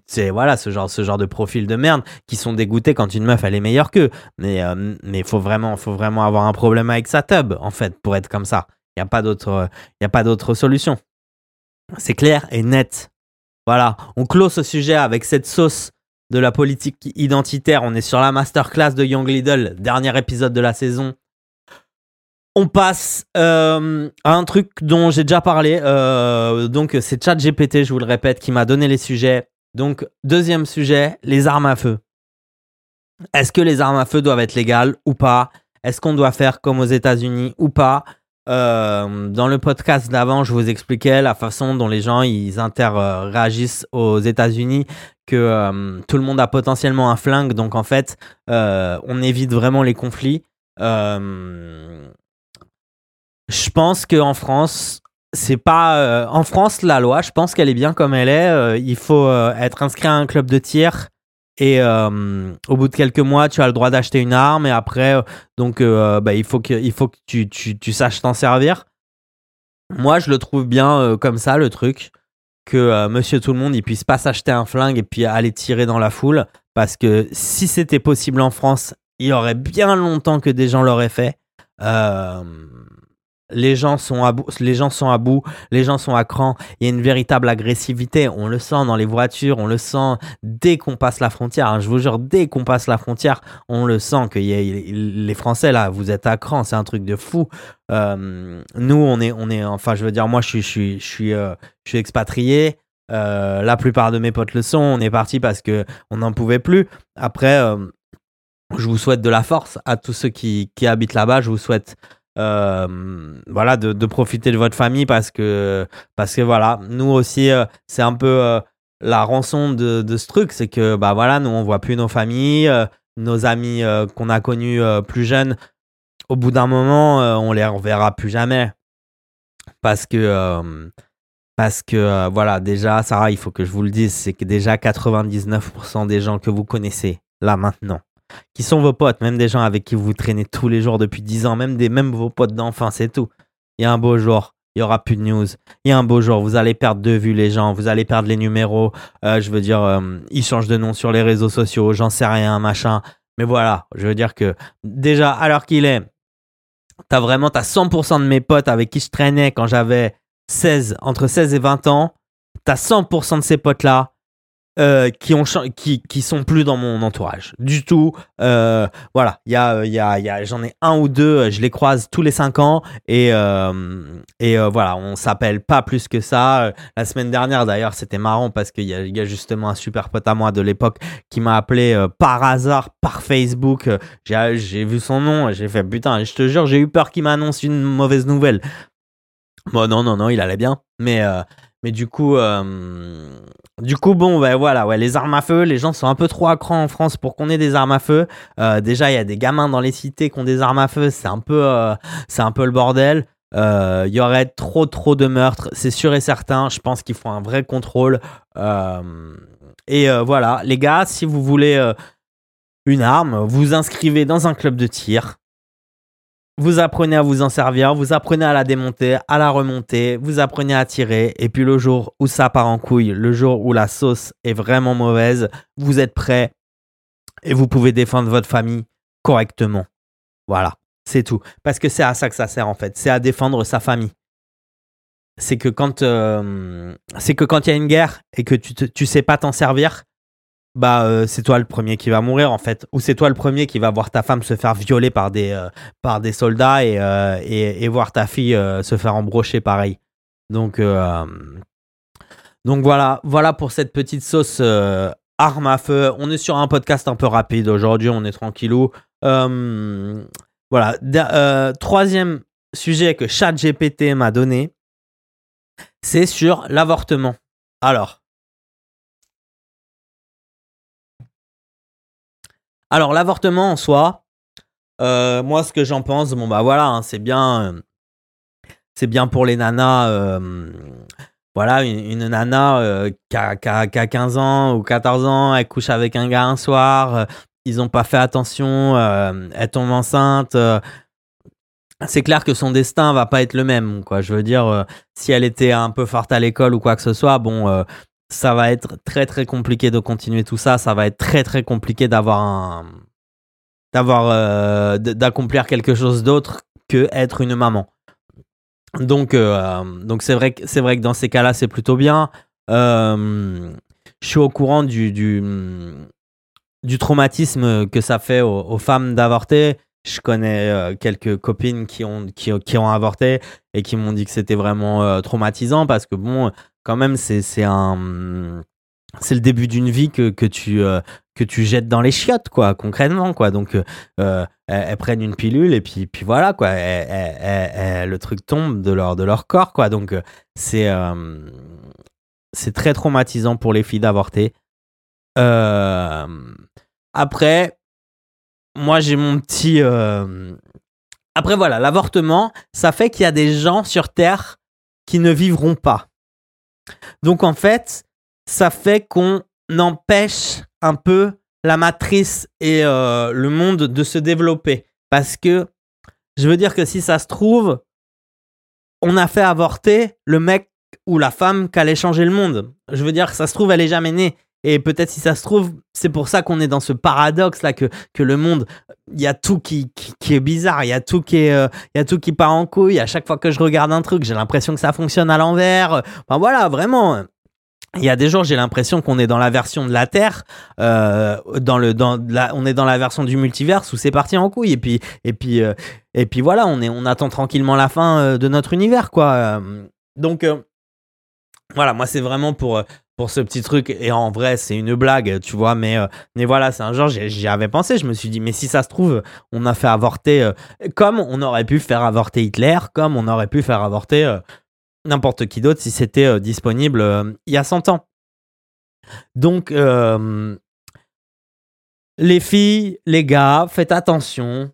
c'est voilà ce genre ce genre de profil de merde qui sont dégoûtés quand une meuf elle est meilleure qu'eux mais mais faut vraiment faut vraiment avoir un problème avec sa tub en fait pour être comme ça il y a pas d'autre il a pas d'autre solution c'est clair et net. Voilà, on clôt ce sujet avec cette sauce de la politique identitaire. On est sur la masterclass de Young Lidl, dernier épisode de la saison. On passe euh, à un truc dont j'ai déjà parlé. Euh, donc, c'est ChatGPT, je vous le répète, qui m'a donné les sujets. Donc, deuxième sujet, les armes à feu. Est-ce que les armes à feu doivent être légales ou pas? Est-ce qu'on doit faire comme aux États-Unis ou pas? Euh, dans le podcast d'avant, je vous expliquais la façon dont les gens ils interagissent aux États-Unis, que euh, tout le monde a potentiellement un flingue, donc en fait, euh, on évite vraiment les conflits. je pense qu'en France, c'est pas en France la loi. Je pense qu'elle est bien comme elle est. il faut être inscrit à un club de tir et euh, au bout de quelques mois, tu as le droit d'acheter une arme. Et après, euh, donc, euh, bah, il faut que, tu saches t'en servir. Moi, je le trouve bien comme ça, le truc. Que monsieur tout le monde, il puisse pas s'acheter un flingue et puis aller tirer dans la foule. Parce que si c'était possible en France, il y aurait bien longtemps que des gens l'auraient fait. Les gens sont à bout, les gens sont à bout, les gens sont à cran. Il y a une véritable agressivité. On le sent dans les voitures, on le sent dès qu'on passe la frontière. Hein. Je vous jure, dès qu'on passe la frontière, on le sent que les Français là, vous êtes à cran. C'est un truc de fou. Euh, nous, on est, on est, enfin, je veux dire, moi, je suis, je suis, je suis, euh, expatrié. Euh, la plupart de mes potes le sont. On est parti parce que on n'en pouvait plus. Après, je vous souhaite de la force à tous ceux qui habitent là-bas. Je vous souhaite euh, voilà, de, profiter de votre famille parce que, parce que voilà, nous aussi, euh, c'est un peu euh, la rançon de, de ce truc, c'est que, bah voilà, nous, on voit plus nos familles, nos amis qu'on a connus plus jeunes, au bout d'un moment, on les reverra plus jamais. Parce que, parce que, voilà, déjà, Sarah, il faut que je vous le dise, c'est que déjà 99% des gens que vous connaissez, là maintenant, qui sont vos potes, même des gens avec qui vous traînez tous les jours depuis 10 ans, même, des, même vos potes d'enfance c'est tout. Il y a un beau jour, il y aura plus de news. Il y a un beau jour, vous allez perdre de vue les gens, vous allez perdre les numéros. Euh, je veux dire, euh, ils changent de nom sur les réseaux sociaux, j'en sais rien, machin. Mais voilà, je veux dire que déjà, alors qu'il est, t'as vraiment, t'as 100% de mes potes avec qui je traînais quand j'avais 16, entre 16 et 20 ans. T'as 100% de ces potes-là euh, qui ont qui, qui sont plus dans mon entourage du tout. Euh, voilà, il y a, y a, j'en ai un ou deux, je les croise tous les cinq ans et euh, et voilà, on s'appelle pas plus que ça. La semaine dernière d'ailleurs, c'était marrant parce qu'il y a, y a justement un super pote à moi de l'époque qui m'a appelé par hasard par Facebook. J'ai, j'ai vu son nom, j'ai fait putain, je te jure, j'ai eu peur qu'il m'annonce une mauvaise nouvelle. Bon, non, non, non, il allait bien. Mais, mais du coup, du coup, bon, ben voilà, ouais, les armes à feu, les gens sont un peu trop à cran en France pour qu'on ait des armes à feu. déjà, il y a des gamins dans les cités qui ont des armes à feu, c'est un peu, c'est un peu le bordel. Il y aurait trop, trop de meurtres, c'est sûr et certain. Je pense qu'il faut un vrai contrôle. et voilà, les gars, si vous voulez une arme, vous inscrivez dans un club de tir. Vous apprenez à vous en servir, vous apprenez à la démonter, à la remonter, vous apprenez à tirer, et puis le jour où ça part en couille, le jour où la sauce est vraiment mauvaise, vous êtes prêt et vous pouvez défendre votre famille correctement. Voilà, c'est tout. Parce que c'est à ça que ça sert en fait, c'est à défendre sa famille. C'est que quand euh, c'est que quand il y a une guerre et que tu, tu sais pas t'en servir, bah euh, c'est toi le premier qui va mourir en fait. Ou c'est toi le premier qui va voir ta femme se faire violer par des euh, par des soldats et, euh, et, et, voir ta fille se faire embrocher pareil. Donc donc voilà. Voilà pour cette petite sauce arme à feu. On est sur un podcast un peu rapide aujourd'hui on est tranquillou. Voilà. Troisième sujet que ChatGPT m'a donné c'est sur l'avortement. Alors Alors, l'avortement en soi, euh, moi, ce que j'en pense, bon, bah voilà, hein, c'est bien. Euh, c'est bien pour les nanas. Euh, voilà, une, nana qui a, qui, a, 15 ans ou 14 ans, elle couche avec un gars un soir, ils n'ont pas fait attention, elle tombe enceinte. c'est clair que son destin va pas être le même, quoi. Je veux dire, si elle était un peu forte à l'école ou quoi que ce soit, bon, ça va être très très compliqué de continuer tout ça. Ça va être très très compliqué d'avoir un, d'avoir, euh, d'accomplir quelque chose d'autre que être une maman. Donc, euh, donc c'est vrai que c'est vrai que dans ces cas-là, c'est plutôt bien. Euh, je suis au courant du, du, traumatisme que ça fait aux, femmes d'avorter. Je connais quelques copines qui ont, qui, qui, ont avorté et qui m'ont dit que c'était vraiment traumatisant parce que bon, quand même, c'est un. C'est le début d'une vie que, que tu, euh, que tu jettes dans les chiottes, quoi, concrètement, quoi. Donc, euh, euh, elles, prennent une pilule et puis, puis voilà, quoi. le truc tombe de leur, de leur corps, quoi. Donc, c'est c'est très traumatisant pour les filles d'avorter. après, moi, j'ai mon petit. Après, voilà, l'avortement, ça fait qu'il y a des gens sur Terre qui ne vivront pas. Donc en fait, ça fait qu'on empêche un peu la matrice et euh, le monde de se développer. Parce que je veux dire que si ça se trouve, on a fait avorter le mec ou la femme qui allait changer le monde. Je veux dire, ça se trouve, elle est jamais née. Et peut-être si ça se trouve, c'est pour ça qu'on est dans ce paradoxe là que, que le monde, il y a tout qui, qui, est bizarre, il y a tout qui est, euh, il y a tout qui part en couille. À chaque fois que je regarde un truc, j'ai l'impression que ça fonctionne à l'envers. Enfin voilà, vraiment. Il y a des jours, j'ai l'impression qu'on est dans la version de la Terre, euh, dans le, dans la, on est dans la version du multiverse où c'est parti en couille. Et puis, et puis, euh, et puis voilà, on est, on attend tranquillement la fin de notre univers, quoi. Donc voilà, moi c'est vraiment pour pour ce petit truc. Et en vrai, c'est une blague, tu vois. Mais, euh, mais voilà, c'est un genre, j'y avais pensé. Je me suis dit, mais si ça se trouve, on a fait avorter, euh, comme on aurait pu faire avorter Hitler, comme on aurait pu faire avorter euh, n'importe qui d'autre si c'était disponible il y a 100 ans. Donc, les filles, les gars, faites attention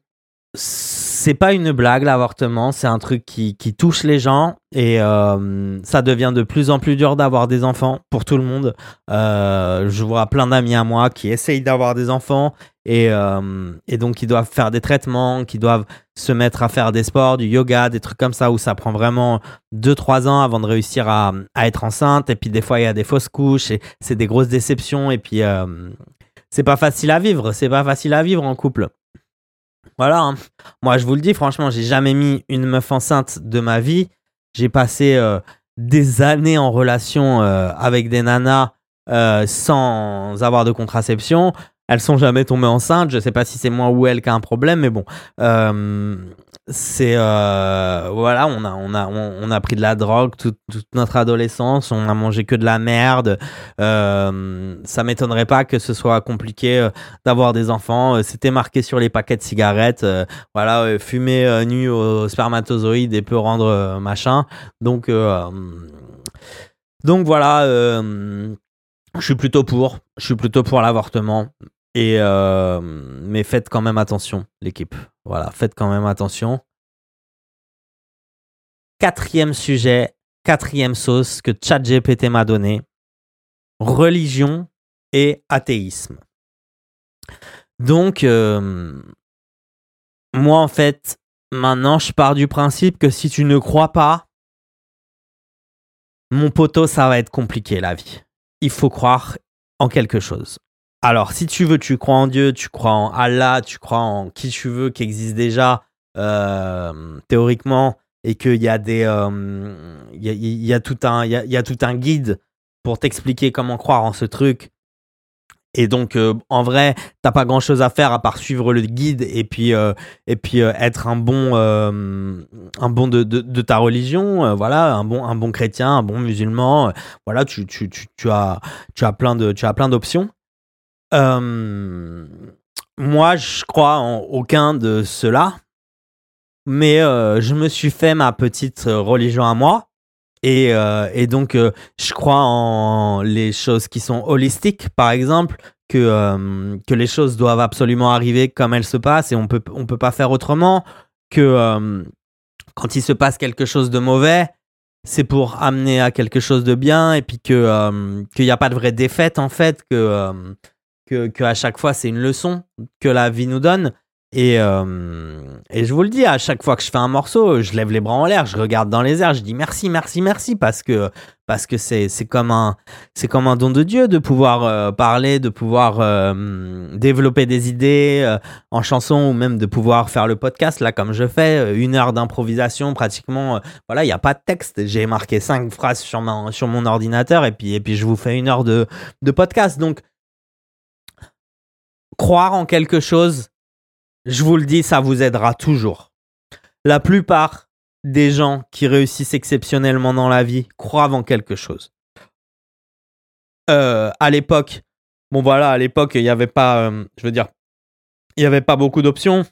c'est pas une blague l'avortement, c'est un truc qui, touche les gens et euh, ça devient de plus en plus dur d'avoir des enfants pour tout le monde. Euh, je vois plein d'amis à moi qui essayent d'avoir des enfants et, euh, donc qui doivent faire des traitements, qui doivent se mettre à faire des sports, du yoga, des trucs comme ça où ça prend vraiment 2-3 ans avant de réussir à, être enceinte et puis des fois il y a des fausses couches et c'est des grosses déceptions et puis c'est pas facile à vivre, c'est pas facile à vivre en couple. Voilà, hein. moi je vous le dis, franchement, j'ai jamais mis une meuf enceinte de ma vie. J'ai passé euh, des années en relation euh, avec des nanas euh, sans avoir de contraception. Elles sont jamais tombées enceintes. Je sais pas si c'est moi ou elle qui a un problème, mais bon c'est euh, voilà on a on a on, a pris de la drogue toute, notre adolescence on a mangé que de la merde euh, ça m'étonnerait pas que ce soit compliqué euh, d'avoir des enfants c'était marqué sur les paquets de cigarettes voilà fumer nu au spermatozoïde et peut rendre machin donc Donc voilà, euh, je suis plutôt pour. Je suis plutôt pour l'avortement. Et euh, mais faites quand même attention, l'équipe. Voilà, faites quand même attention. Quatrième sujet, quatrième sauce que ChatGPT m'a donné religion et athéisme. Donc, euh, moi, en fait, maintenant, je pars du principe que si tu ne crois pas, mon poteau, ça va être compliqué la vie. Il faut croire en quelque chose. Alors, si tu veux, tu crois en Dieu, tu crois en Allah, tu crois en qui tu veux, qui existe déjà euh, théoriquement, et qu'il y a des, il y, tout un, il y tout un guide pour t'expliquer comment croire en ce truc. Et donc, euh, en vrai, t'as pas grand chose à faire à part suivre le guide et puis, euh, et puis euh, être un bon, un bon de, de, ta religion, voilà, un bon, un bon chrétien, un bon musulman. voilà, tu, tu, tu, tu, as, tu as plein de, tu as plein d'options. Moi, je crois en aucun de ceux-là, mais je me suis fait ma petite religion à moi. Et, euh, donc, euh, je crois en les choses qui sont holistiques, par exemple, que, euh, que les choses doivent absolument arriver comme elles se passent et on peut, on peut pas faire autrement. Que quand il se passe quelque chose de mauvais, c'est pour amener à quelque chose de bien et puis que qu'il n'y a pas de vraie défaite en fait, que, que, à chaque fois c'est une leçon que la vie nous donne. Et, euh, et je vous le dis, à chaque fois que je fais un morceau, je lève les bras en l'air, je regarde dans les airs, je dis merci, merci, merci, parce que parce que c'est comme un c'est comme un don de Dieu de pouvoir euh, parler, de pouvoir euh, développer des idées en chanson ou même de pouvoir faire le podcast là comme je fais, une heure d'improvisation pratiquement. voilà, il n'y a pas de texte, j'ai marqué cinq phrases sur sur mon ordinateur et puis et puis je vous fais une heure de de podcast. Donc croire en quelque chose je vous le dis, ça vous aidera toujours. La plupart des gens qui réussissent exceptionnellement dans la vie croient en quelque chose. Euh, à l'époque, bon voilà, à l'époque, il n'y avait pas, euh, je veux dire, il avait pas beaucoup d'options.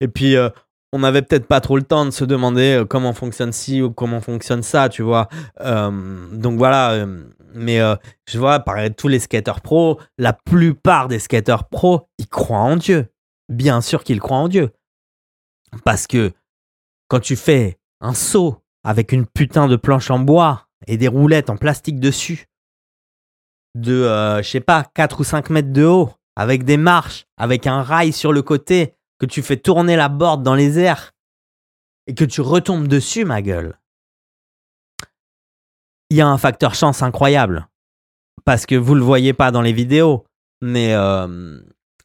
Et puis, euh, on n'avait peut-être pas trop le temps de se demander comment fonctionne ci ou comment fonctionne ça, tu vois. donc voilà, mais je vois, par tous les skateurs pros, la plupart des skateurs pros, ils croient en Dieu bien sûr qu'il croit en Dieu. Parce que quand tu fais un saut avec une putain de planche en bois et des roulettes en plastique dessus, de, euh, je sais pas, 4 ou 5 mètres de haut, avec des marches, avec un rail sur le côté, que tu fais tourner la board dans les airs, et que tu retombes dessus, ma gueule. Il y a un facteur chance incroyable. Parce que vous le voyez pas dans les vidéos, mais euh,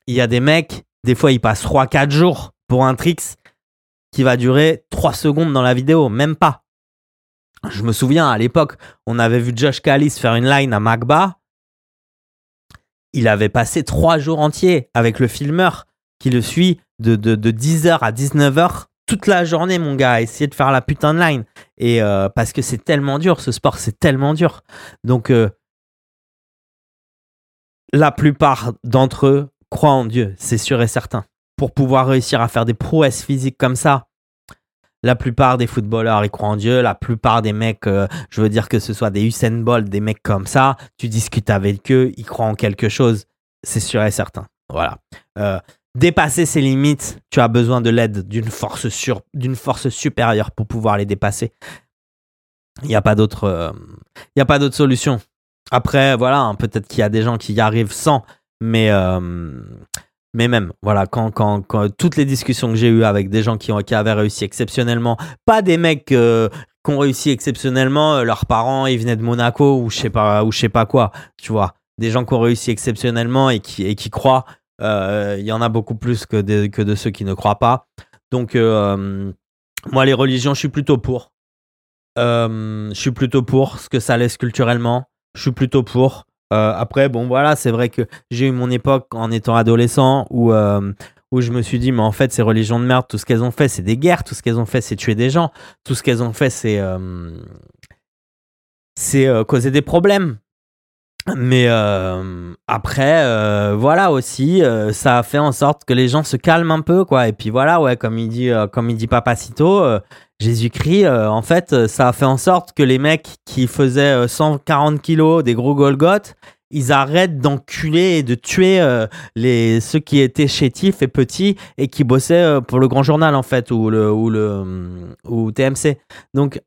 il y a des mecs des fois, il passe 3-4 jours pour un tricks qui va durer 3 secondes dans la vidéo, même pas. Je me souviens, à l'époque, on avait vu Josh Callis faire une line à Magba. Il avait passé 3 jours entiers avec le filmeur qui le suit de, de, 10h à 19h toute la journée, mon gars, essayer de faire la putain de line. Et euh, parce que c'est tellement dur, ce sport, c'est tellement dur. Donc, euh, la plupart d'entre eux crois en Dieu, c'est sûr et certain. Pour pouvoir réussir à faire des prouesses physiques comme ça, la plupart des footballeurs, ils croient en Dieu. La plupart des mecs, euh, je veux dire que ce soit des Usain Bolt, des mecs comme ça, tu discutes avec eux, ils croient en quelque chose. C'est sûr et certain. Voilà. Dépasser ses limites, tu as besoin de l'aide d'une force, sur, force supérieure pour pouvoir les dépasser. Il n'y a pas d'autre, euh, a pas d'autre solution. Après, voilà, hein, peut-être qu'il y a des gens qui y arrivent sans, mais, euh, mais même, voilà, quand, quand, toutes les discussions que j'ai eues avec des gens qui, ont, qui avaient réussi exceptionnellement, pas des mecs euh, qui ont réussi exceptionnellement, leurs parents, ils venaient de Monaco ou je sais pas, ou je sais pas quoi, tu vois. Des gens qui ont réussi exceptionnellement et qui, et qui croient, il y en a beaucoup plus que de, ceux qui ne croient pas. Donc, moi, les religions, je suis plutôt pour. je suis plutôt pour ce que ça laisse culturellement. Je suis plutôt pour. Euh, après, bon, voilà, c'est vrai que j'ai eu mon époque en étant adolescent où, euh, où je me suis dit, mais en fait, ces religions de merde, tout ce qu'elles ont fait, c'est des guerres, tout ce qu'elles ont fait, c'est tuer des gens, tout ce qu'elles ont fait, c'est euh, c'est causer des problèmes. Mais euh, après, euh, voilà aussi, euh, ça a fait en sorte que les gens se calment un peu, quoi. Et puis voilà, ouais, comme il dit, comme il dit Papacito, Jésus-Christ, en fait, ça a fait en sorte que les mecs qui faisaient 140 kilos, des gros Golgoth, ils arrêtent d'enculer et de tuer les ceux qui étaient chétifs et petits et qui bossaient pour le Grand Journal en fait ou le ou le ou TMC. Donc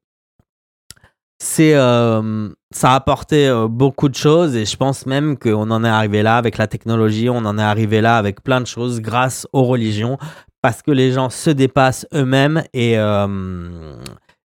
c'est euh, ça a apporté euh, beaucoup de choses et je pense même qu'on en est arrivé là avec la technologie, on en est arrivé là avec plein de choses grâce aux religions parce que les gens se dépassent eux-mêmes et euh,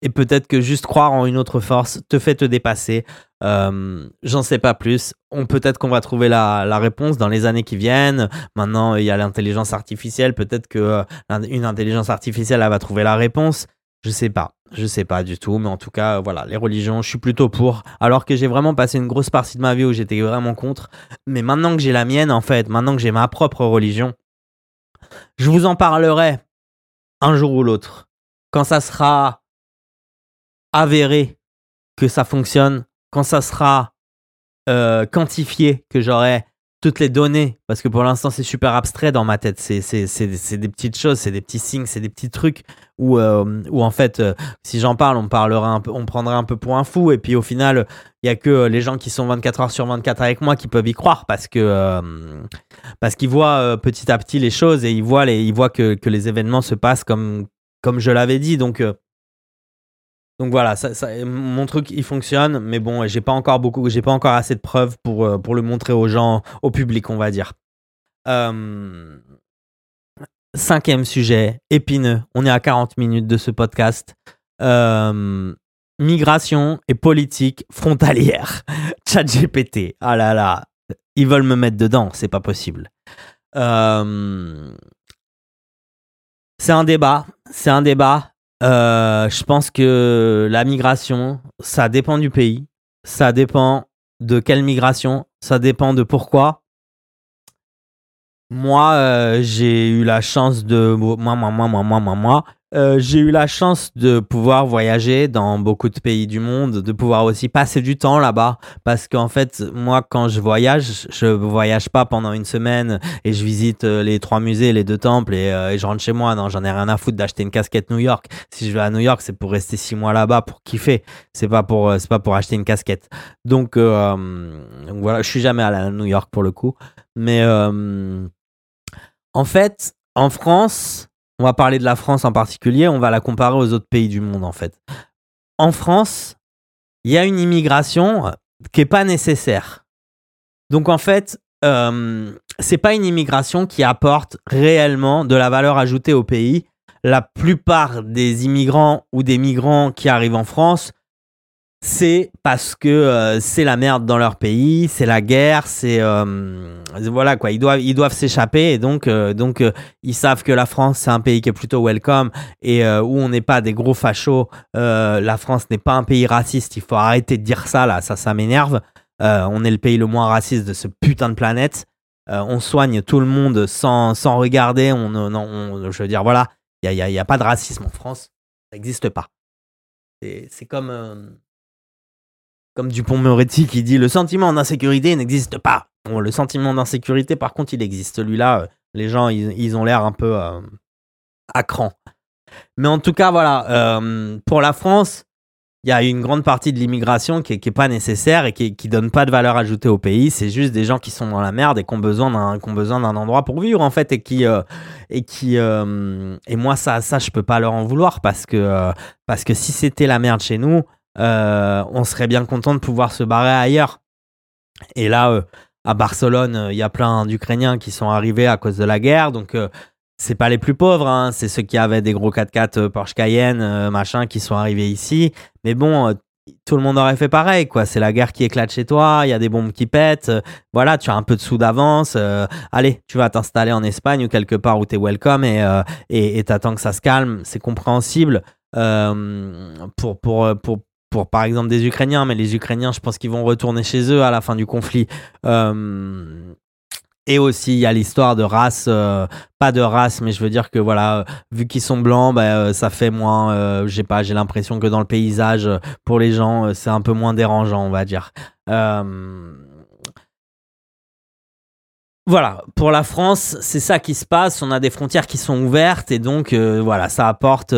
et peut-être que juste croire en une autre force te fait te dépasser. J'en sais pas plus. On peut-être qu'on va trouver la, réponse dans les années qui viennent. Maintenant, il y a l'intelligence artificielle. Peut-être que une intelligence artificielle elle va trouver la réponse. Je sais pas. Je sais pas du tout, mais en tout cas, voilà, les religions, je suis plutôt pour. Alors que j'ai vraiment passé une grosse partie de ma vie où j'étais vraiment contre. Mais maintenant que j'ai la mienne, en fait, maintenant que j'ai ma propre religion, je vous en parlerai un jour ou l'autre. Quand ça sera avéré que ça fonctionne, quand ça sera euh, quantifié, que j'aurai toutes les données, parce que pour l'instant c'est super abstrait dans ma tête, c'est, des petites choses, c'est des petits signes, c'est des petits trucs où, euh, en fait, euh, si j'en parle, on parlera un peu, on prendra un peu pour un fou, et puis au final, il y a que les gens qui sont 24 heures sur 24 avec moi qui peuvent y croire, parce que euh, parce qu'ils voient petit à petit les choses et ils voient, les, ils que les événements se passent comme, comme je l'avais dit, donc donc voilà, mon truc il fonctionne, mais bon, j'ai pas encore beaucoup, j'ai pas encore assez de preuves pour, euh, pour le montrer aux gens, au public, on va dire. Euh, cinquième sujet, épineux. On est à 40 minutes de ce podcast. Euh, migration et politique frontalière. Chat GPT. Ah là là, ils veulent me mettre dedans, c'est pas possible. c'est un débat, c'est un débat. Euh, je pense que la migration, ça dépend du pays, ça dépend de quelle migration, ça dépend de pourquoi. Moi, euh, j'ai eu la chance de moi, moi, moi, moi, moi, moi, moi, euh, j'ai eu la chance de pouvoir voyager dans beaucoup de pays du monde, de pouvoir aussi passer du temps là-bas. Parce qu'en fait, moi, quand je voyage, je voyage pas pendant une semaine et je visite euh, les trois musées, les deux temples et, euh, et je rentre chez moi. Non, j'en ai rien à foutre d'acheter une casquette New York. Si je vais à New York, c'est pour rester six mois là-bas pour kiffer. C'est pas pour, pas pour acheter une casquette. Donc, donc voilà, je suis jamais allé à New York pour le coup. Mais en fait, en France, on va parler de la France en particulier, on va la comparer aux autres pays du monde en fait. En France, il y a une immigration qui n'est pas nécessaire. Donc en fait, euh, c'est pas une immigration qui apporte réellement de la valeur ajoutée au pays. La plupart des immigrants ou des migrants qui arrivent en France c'est parce que euh, c'est la merde dans leur pays, c'est la guerre, c'est euh, voilà quoi, ils doivent ils doivent s'échapper et donc euh, donc ils savent que la France c'est un pays qui est plutôt welcome et où on n'est pas des gros fachos. la France n'est pas un pays raciste, il faut arrêter de dire ça là, ça ça m'énerve. on est le pays le moins raciste de ce putain de planète. on soigne tout le monde sans, sans regarder. On, je veux dire voilà, il y a, y a, pas de racisme en France, ça n'existe pas. C'est comme comme Dupont-Moretti qui dit le sentiment d'insécurité n'existe pas. Bon, le sentiment d'insécurité, par contre, il existe. Celui-là, euh, les gens, ils, ont l'air un peu euh, à cran. Mais en tout cas, voilà, euh, pour la France, il y a une grande partie de l'immigration qui n'est pas nécessaire et qui, ne donne pas de valeur ajoutée au pays. C'est juste des gens qui sont dans la merde et qui ont besoin d'un, besoin d'un endroit pour vivre, en fait, et qui, et qui, et moi, ça, ça, je peux pas leur en vouloir parce que, parce que si c'était la merde chez nous, euh, on serait bien content de pouvoir se barrer ailleurs. Et là, euh, à Barcelone, euh, il y a plein d'Ukrainiens qui sont arrivés à cause de la guerre. Donc, c'est pas les plus pauvres, hein. c'est ceux qui avaient des gros 4x4 Porsche Cayenne, machin, qui sont arrivés ici. Mais bon, tout le monde aurait fait pareil, quoi. C'est la guerre qui éclate chez toi, il y a des bombes qui pètent. voilà, tu as un peu de sous d'avance. allez, tu vas t'installer en Espagne ou quelque part où tu es welcome et et t'attends que ça se calme. C'est compréhensible. pour, pour, pour par exemple des Ukrainiens, mais les Ukrainiens, je pense qu'ils vont retourner chez eux à la fin du conflit. Euh, et aussi, il y a l'histoire de race, euh, pas de race, mais je veux dire que voilà, vu qu'ils sont blancs, bah, ça fait moins, j'ai pas, j'ai l'impression que dans le paysage, pour les gens, c'est un peu moins dérangeant, on va dire. voilà, pour la France, c'est ça qui se passe. On a des frontières qui sont ouvertes et donc euh, voilà, ça apporte.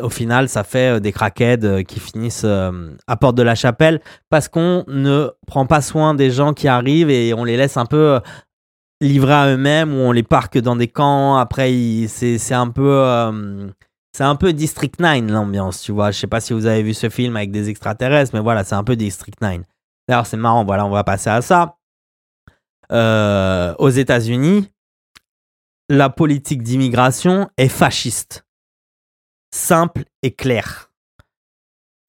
Au final, ça fait euh, des craquettes euh, qui finissent euh, à porte de la chapelle parce qu'on ne prend pas soin des gens qui arrivent et on les laisse un peu livrés à eux-mêmes ou on les parque dans des camps. Après, c'est un peu. District 9 l'ambiance, tu vois. Je sais pas si vous avez vu ce film avec des extraterrestres, mais voilà, c'est un peu District 9. D'ailleurs, c'est marrant, voilà, on va passer à ça. Aux États-Unis, la politique d'immigration est fasciste. Simple et clair.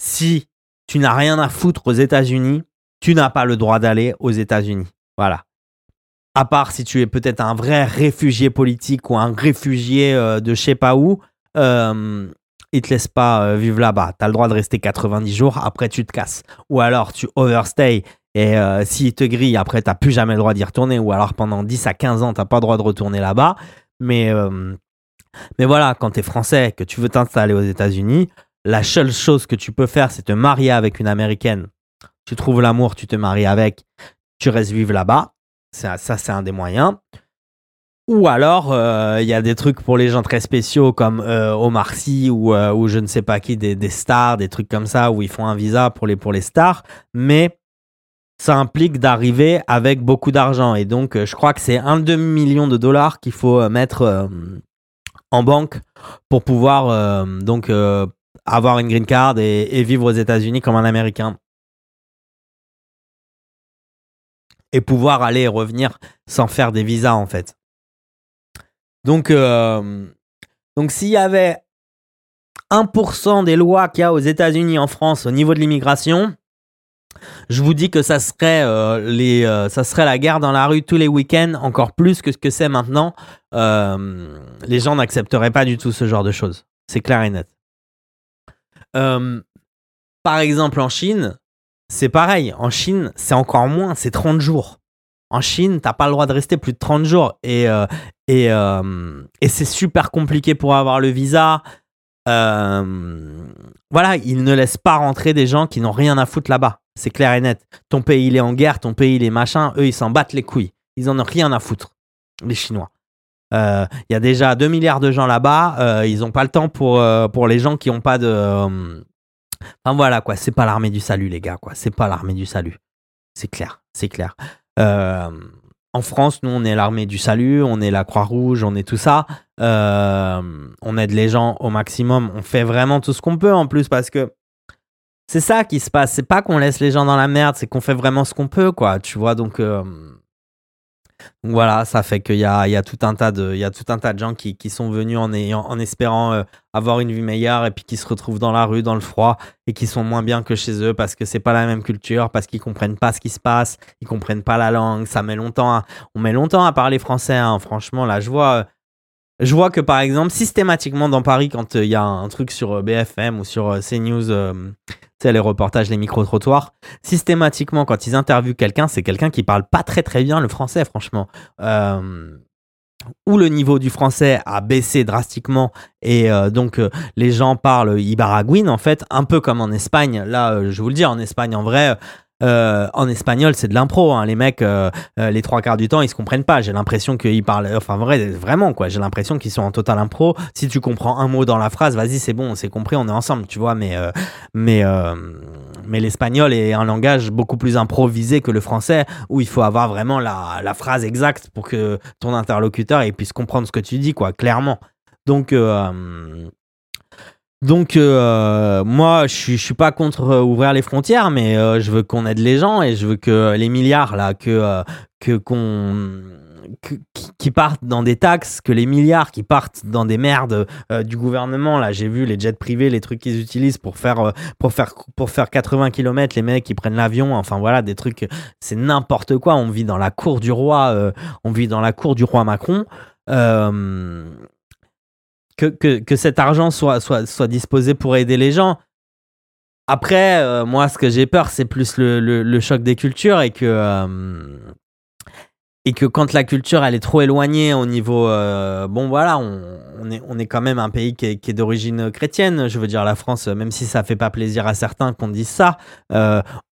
Si tu n'as rien à foutre aux États-Unis, tu n'as pas le droit d'aller aux États-Unis. Voilà. À part si tu es peut-être un vrai réfugié politique ou un réfugié euh, de je sais pas où, euh, ils te laissent pas euh, vivre là-bas. Tu as le droit de rester 90 jours, après tu te casses. Ou alors tu overstay et euh, te grillent, après t'as plus jamais le droit d'y retourner. Ou alors pendant 10 à 15 ans, t'as pas le droit de retourner là-bas. Mais, euh, mais voilà, quand tu es français, que tu veux t'installer aux États-Unis, la seule chose que tu peux faire, c'est te marier avec une américaine. Tu trouves l'amour, tu te maries avec, tu restes vivre là-bas. Ça, ça c'est un des moyens. Ou alors, euh, il y a des trucs pour les gens très spéciaux comme euh, Omar Sy ou, euh, je ne sais pas qui, des, stars, des trucs comme ça, où ils font un visa pour les, pour les stars. Mais ça implique d'arriver avec beaucoup d'argent. Et donc, euh, je crois que c'est un demi-million de dollars qu'il faut mettre en banque pour pouvoir euh, donc euh, avoir une green card et, vivre aux États-Unis comme un Américain. Et pouvoir aller et revenir sans faire des visas, en fait. Donc, euh, donc s'il y avait 1% des lois qu'il y a aux États-Unis en France au niveau de l'immigration, je vous dis que ça serait, euh, euh, ça serait la guerre dans la rue tous les week-ends, encore plus que ce que c'est maintenant. Euh, les gens n'accepteraient pas du tout ce genre de choses. C'est clair et net. Par exemple, en Chine, c'est pareil. En Chine, c'est encore moins, c'est 30 jours. En Chine, t'as pas le droit de rester plus de 30 jours. Et c'est super compliqué pour avoir le visa. Euh, voilà, ils ne laissent pas rentrer des gens qui n'ont rien à foutre là-bas. C'est clair et net. Ton pays, il est en guerre, ton pays, il est machin. Eux, ils s'en battent les couilles. Ils en ont rien à foutre, les Chinois. Euh, Il y a déjà 2 milliards de gens là-bas. euh, ils n'ont pas le temps pour, euh, les gens qui n'ont pas de. euh, Enfin voilà, quoi. C'est pas l'armée du salut, les gars, quoi. C'est pas l'armée du salut. C'est clair, c'est clair. Euh, en France, nous, on est l'armée du salut, on est la Croix-Rouge, on est tout ça. Euh, on aide les gens au maximum. On fait vraiment tout ce qu'on peut en plus parce que c'est ça qui se passe. C'est pas qu'on laisse les gens dans la merde, c'est qu'on fait vraiment ce qu'on peut, quoi. Tu vois, donc. euh, donc voilà, ça fait qu'il y a, tout un tas de, il y a tout un tas de gens qui, qui sont venus en, ayant, en espérant euh, avoir une vie meilleure et puis qui se retrouvent dans la rue, dans le froid et qui sont moins bien que chez eux parce que c'est pas la même culture, parce qu'ils comprennent pas ce qui se passe, ils comprennent pas la langue. Ça met longtemps, à- on met longtemps à parler français. hein. Franchement, là, je vois, je vois que par exemple, systématiquement dans Paris, quand euh, il y a un truc sur euh, BFM ou sur euh, CNews, tu sais, les reportages, les micro-trottoirs, systématiquement, quand ils interviewent quelqu'un, c'est quelqu'un qui parle pas très très bien le français, franchement. Euh, où le niveau du français a baissé drastiquement et donc les gens parlent ibaragouine en fait, un peu comme en Espagne. Là, je vous le dis, en Espagne, en vrai, euh, en espagnol, c'est de l'impro. hein. Les mecs, euh, euh, les trois quarts du temps, ils se comprennent pas. J'ai l'impression qu'ils parlent, enfin vrai, vraiment quoi. J'ai l'impression qu'ils sont en total impro. Si tu comprends un mot dans la phrase, vas-y, c'est bon, c'est compris, on est ensemble, tu vois. Mais euh, mais euh, mais l'espagnol est un langage beaucoup plus improvisé que le français, où il faut avoir vraiment la, la phrase exacte pour que ton interlocuteur il puisse comprendre ce que tu dis, quoi, clairement. Donc, donc euh, moi, je je suis pas contre euh, ouvrir les frontières, mais euh, je veux qu'on aide les gens et je veux que les milliards là, que qu'on qui, partent dans des taxes, que les milliards qui partent dans des merdes du gouvernement. Là, j'ai vu les jets privés, les trucs qu'ils utilisent pour faire pour faire pour faire 80 km, les mecs qui prennent l'avion. Enfin voilà, des trucs, c'est n'importe quoi. On vit dans la cour du roi, on vit dans la cour du roi Macron. Que, que, que cet argent soit, soit, soit disposé pour aider les gens. Après, euh, moi, ce que j'ai peur, c'est plus le, le, choc des cultures et que, euh, et que quand la culture, elle est trop éloignée au niveau... euh, bon, voilà, on, est, on est quand même un pays qui est, qui est d'origine chrétienne. Je veux dire, la France, même si ça fait pas plaisir à certains qu'on dise ça,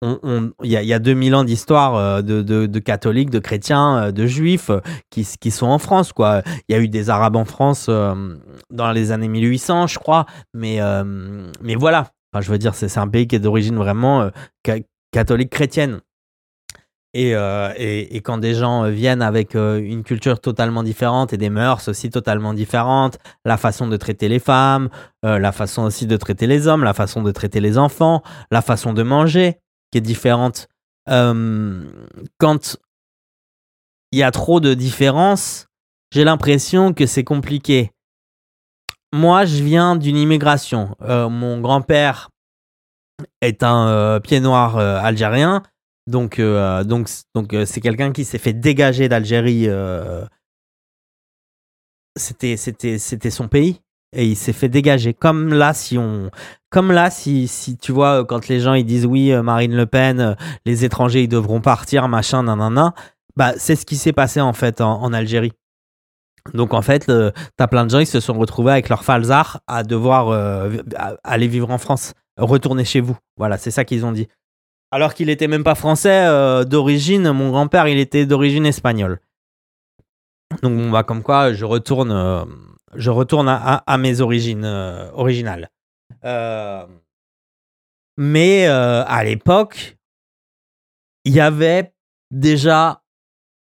euh, il y, a, y a 2000 ans d'histoire de, de, catholiques, de chrétiens, de juifs qui, qui sont en France. quoi. Il y a eu des Arabes en France dans les années 1800, je crois. Mais, mais voilà, enfin, je veux dire, c'est un pays qui est d'origine vraiment catholique chrétienne. Euh, et, et, quand des gens euh, viennent avec euh, une culture totalement différente et des mœurs aussi totalement différentes, la façon de traiter les femmes, la façon aussi de traiter les hommes, la façon de traiter les enfants, la façon de manger qui est différente. quand il y a trop de différences, j'ai l'impression que c'est compliqué. Moi, je viens d'une immigration. mon grand-père est un pied noir algérien. Donc, euh, donc, donc euh, c'est quelqu'un qui s'est fait dégager d'Algérie. Euh, c'était son pays et il s'est fait dégager. Comme là, si on, comme là, si, si tu vois, quand les gens ils disent oui, Marine Le Pen, les étrangers ils devront partir, machin, nanana, bah c'est ce qui s'est passé en fait en, Algérie. Donc en fait, t'as plein de gens ils se sont retrouvés avec leur falzar à devoir aller vivre en France, retourner chez vous. Voilà, c'est ça qu'ils ont dit. Alors qu'il était même pas français euh, d'origine, mon grand-père, il était d'origine espagnole. Donc bon, bah, comme quoi, je retourne, euh, je retourne à, mes origines euh, originales. mais à l'époque, il y avait déjà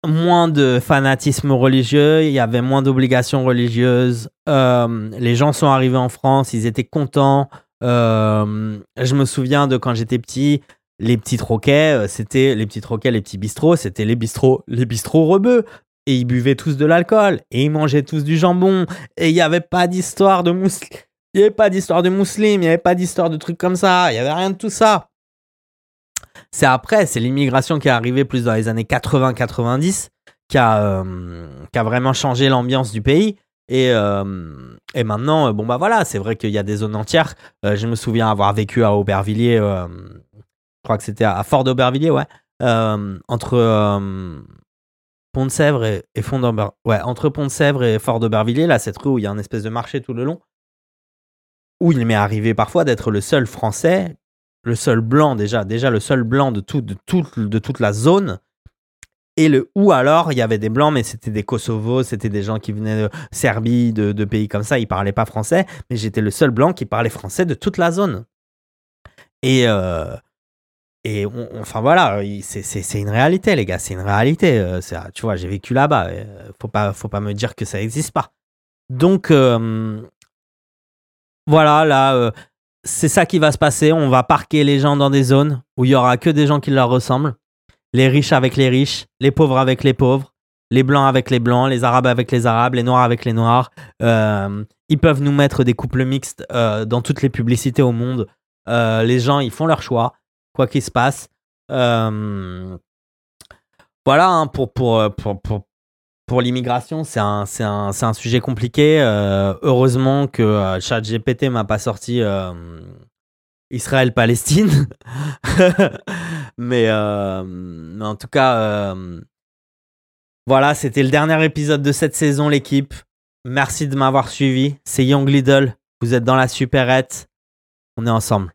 moins de fanatisme religieux, il y avait moins d'obligations religieuses. les gens sont arrivés en France, ils étaient contents. je me souviens de quand j'étais petit, les petits troquets, euh, c'était les petits troquets, les petits bistrots, c'était les bistrots, les bistrots rebeux. Et ils buvaient tous de l'alcool et ils mangeaient tous du jambon et il n'y avait pas d'histoire de mousse. Il n'y avait pas d'histoire de musulmans, il n'y avait pas d'histoire de trucs comme ça, il n'y avait rien de tout ça. C'est après, c'est l'immigration qui est arrivée plus dans les années 80-90 qui, euh, qui a vraiment changé l'ambiance du pays. Et, euh, et maintenant, bon bah voilà, c'est vrai qu'il y a des zones entières. je me souviens avoir vécu à Aubervilliers je crois que c'était à Fort d'Aubervilliers, ouais, euh, entre euh, Pont de Sèvres et, Fond. Ouais, entre Pont de Sèvres et Fort d'Aubervilliers, là, cette rue où il y a un espèce de marché tout le long, où il m'est arrivé parfois d'être le seul français, le seul blanc déjà, déjà le seul blanc de, tout, de, tout, de toute la zone. Et le ou alors, il y avait des blancs, mais c'était des Kosovos, c'était des gens qui venaient de Serbie, de, de pays comme ça, ils parlaient pas français, mais j'étais le seul blanc qui parlait français de toute la zone. Et, euh, et enfin voilà, c'est une réalité, les gars, c'est une réalité. Euh, tu vois, j'ai vécu là-bas. Euh, faut pas, faut pas me dire que ça n'existe pas. Donc euh, voilà, là, c'est ça qui va se passer. On va parquer les gens dans des zones où il y aura que des gens qui leur ressemblent. Les riches avec les riches, les pauvres avec les pauvres, les blancs avec les blancs, les arabes avec les arabes, les noirs avec les noirs. ils peuvent nous mettre des couples mixtes dans toutes les publicités au monde. les gens, ils font leur choix quoi qu'il se passe. Euh, voilà, hein, pour, pour, pour, pour, pour l'immigration, c'est un, un, un, sujet compliqué. Euh, heureusement que euh, ChatGPT m'a pas sorti Israël-Palestine. mais, mais, en tout cas, voilà, c'était le dernier épisode de cette saison, l'équipe. Merci de m'avoir suivi. C'est Young Lidl. Vous êtes dans la supérette. On est ensemble.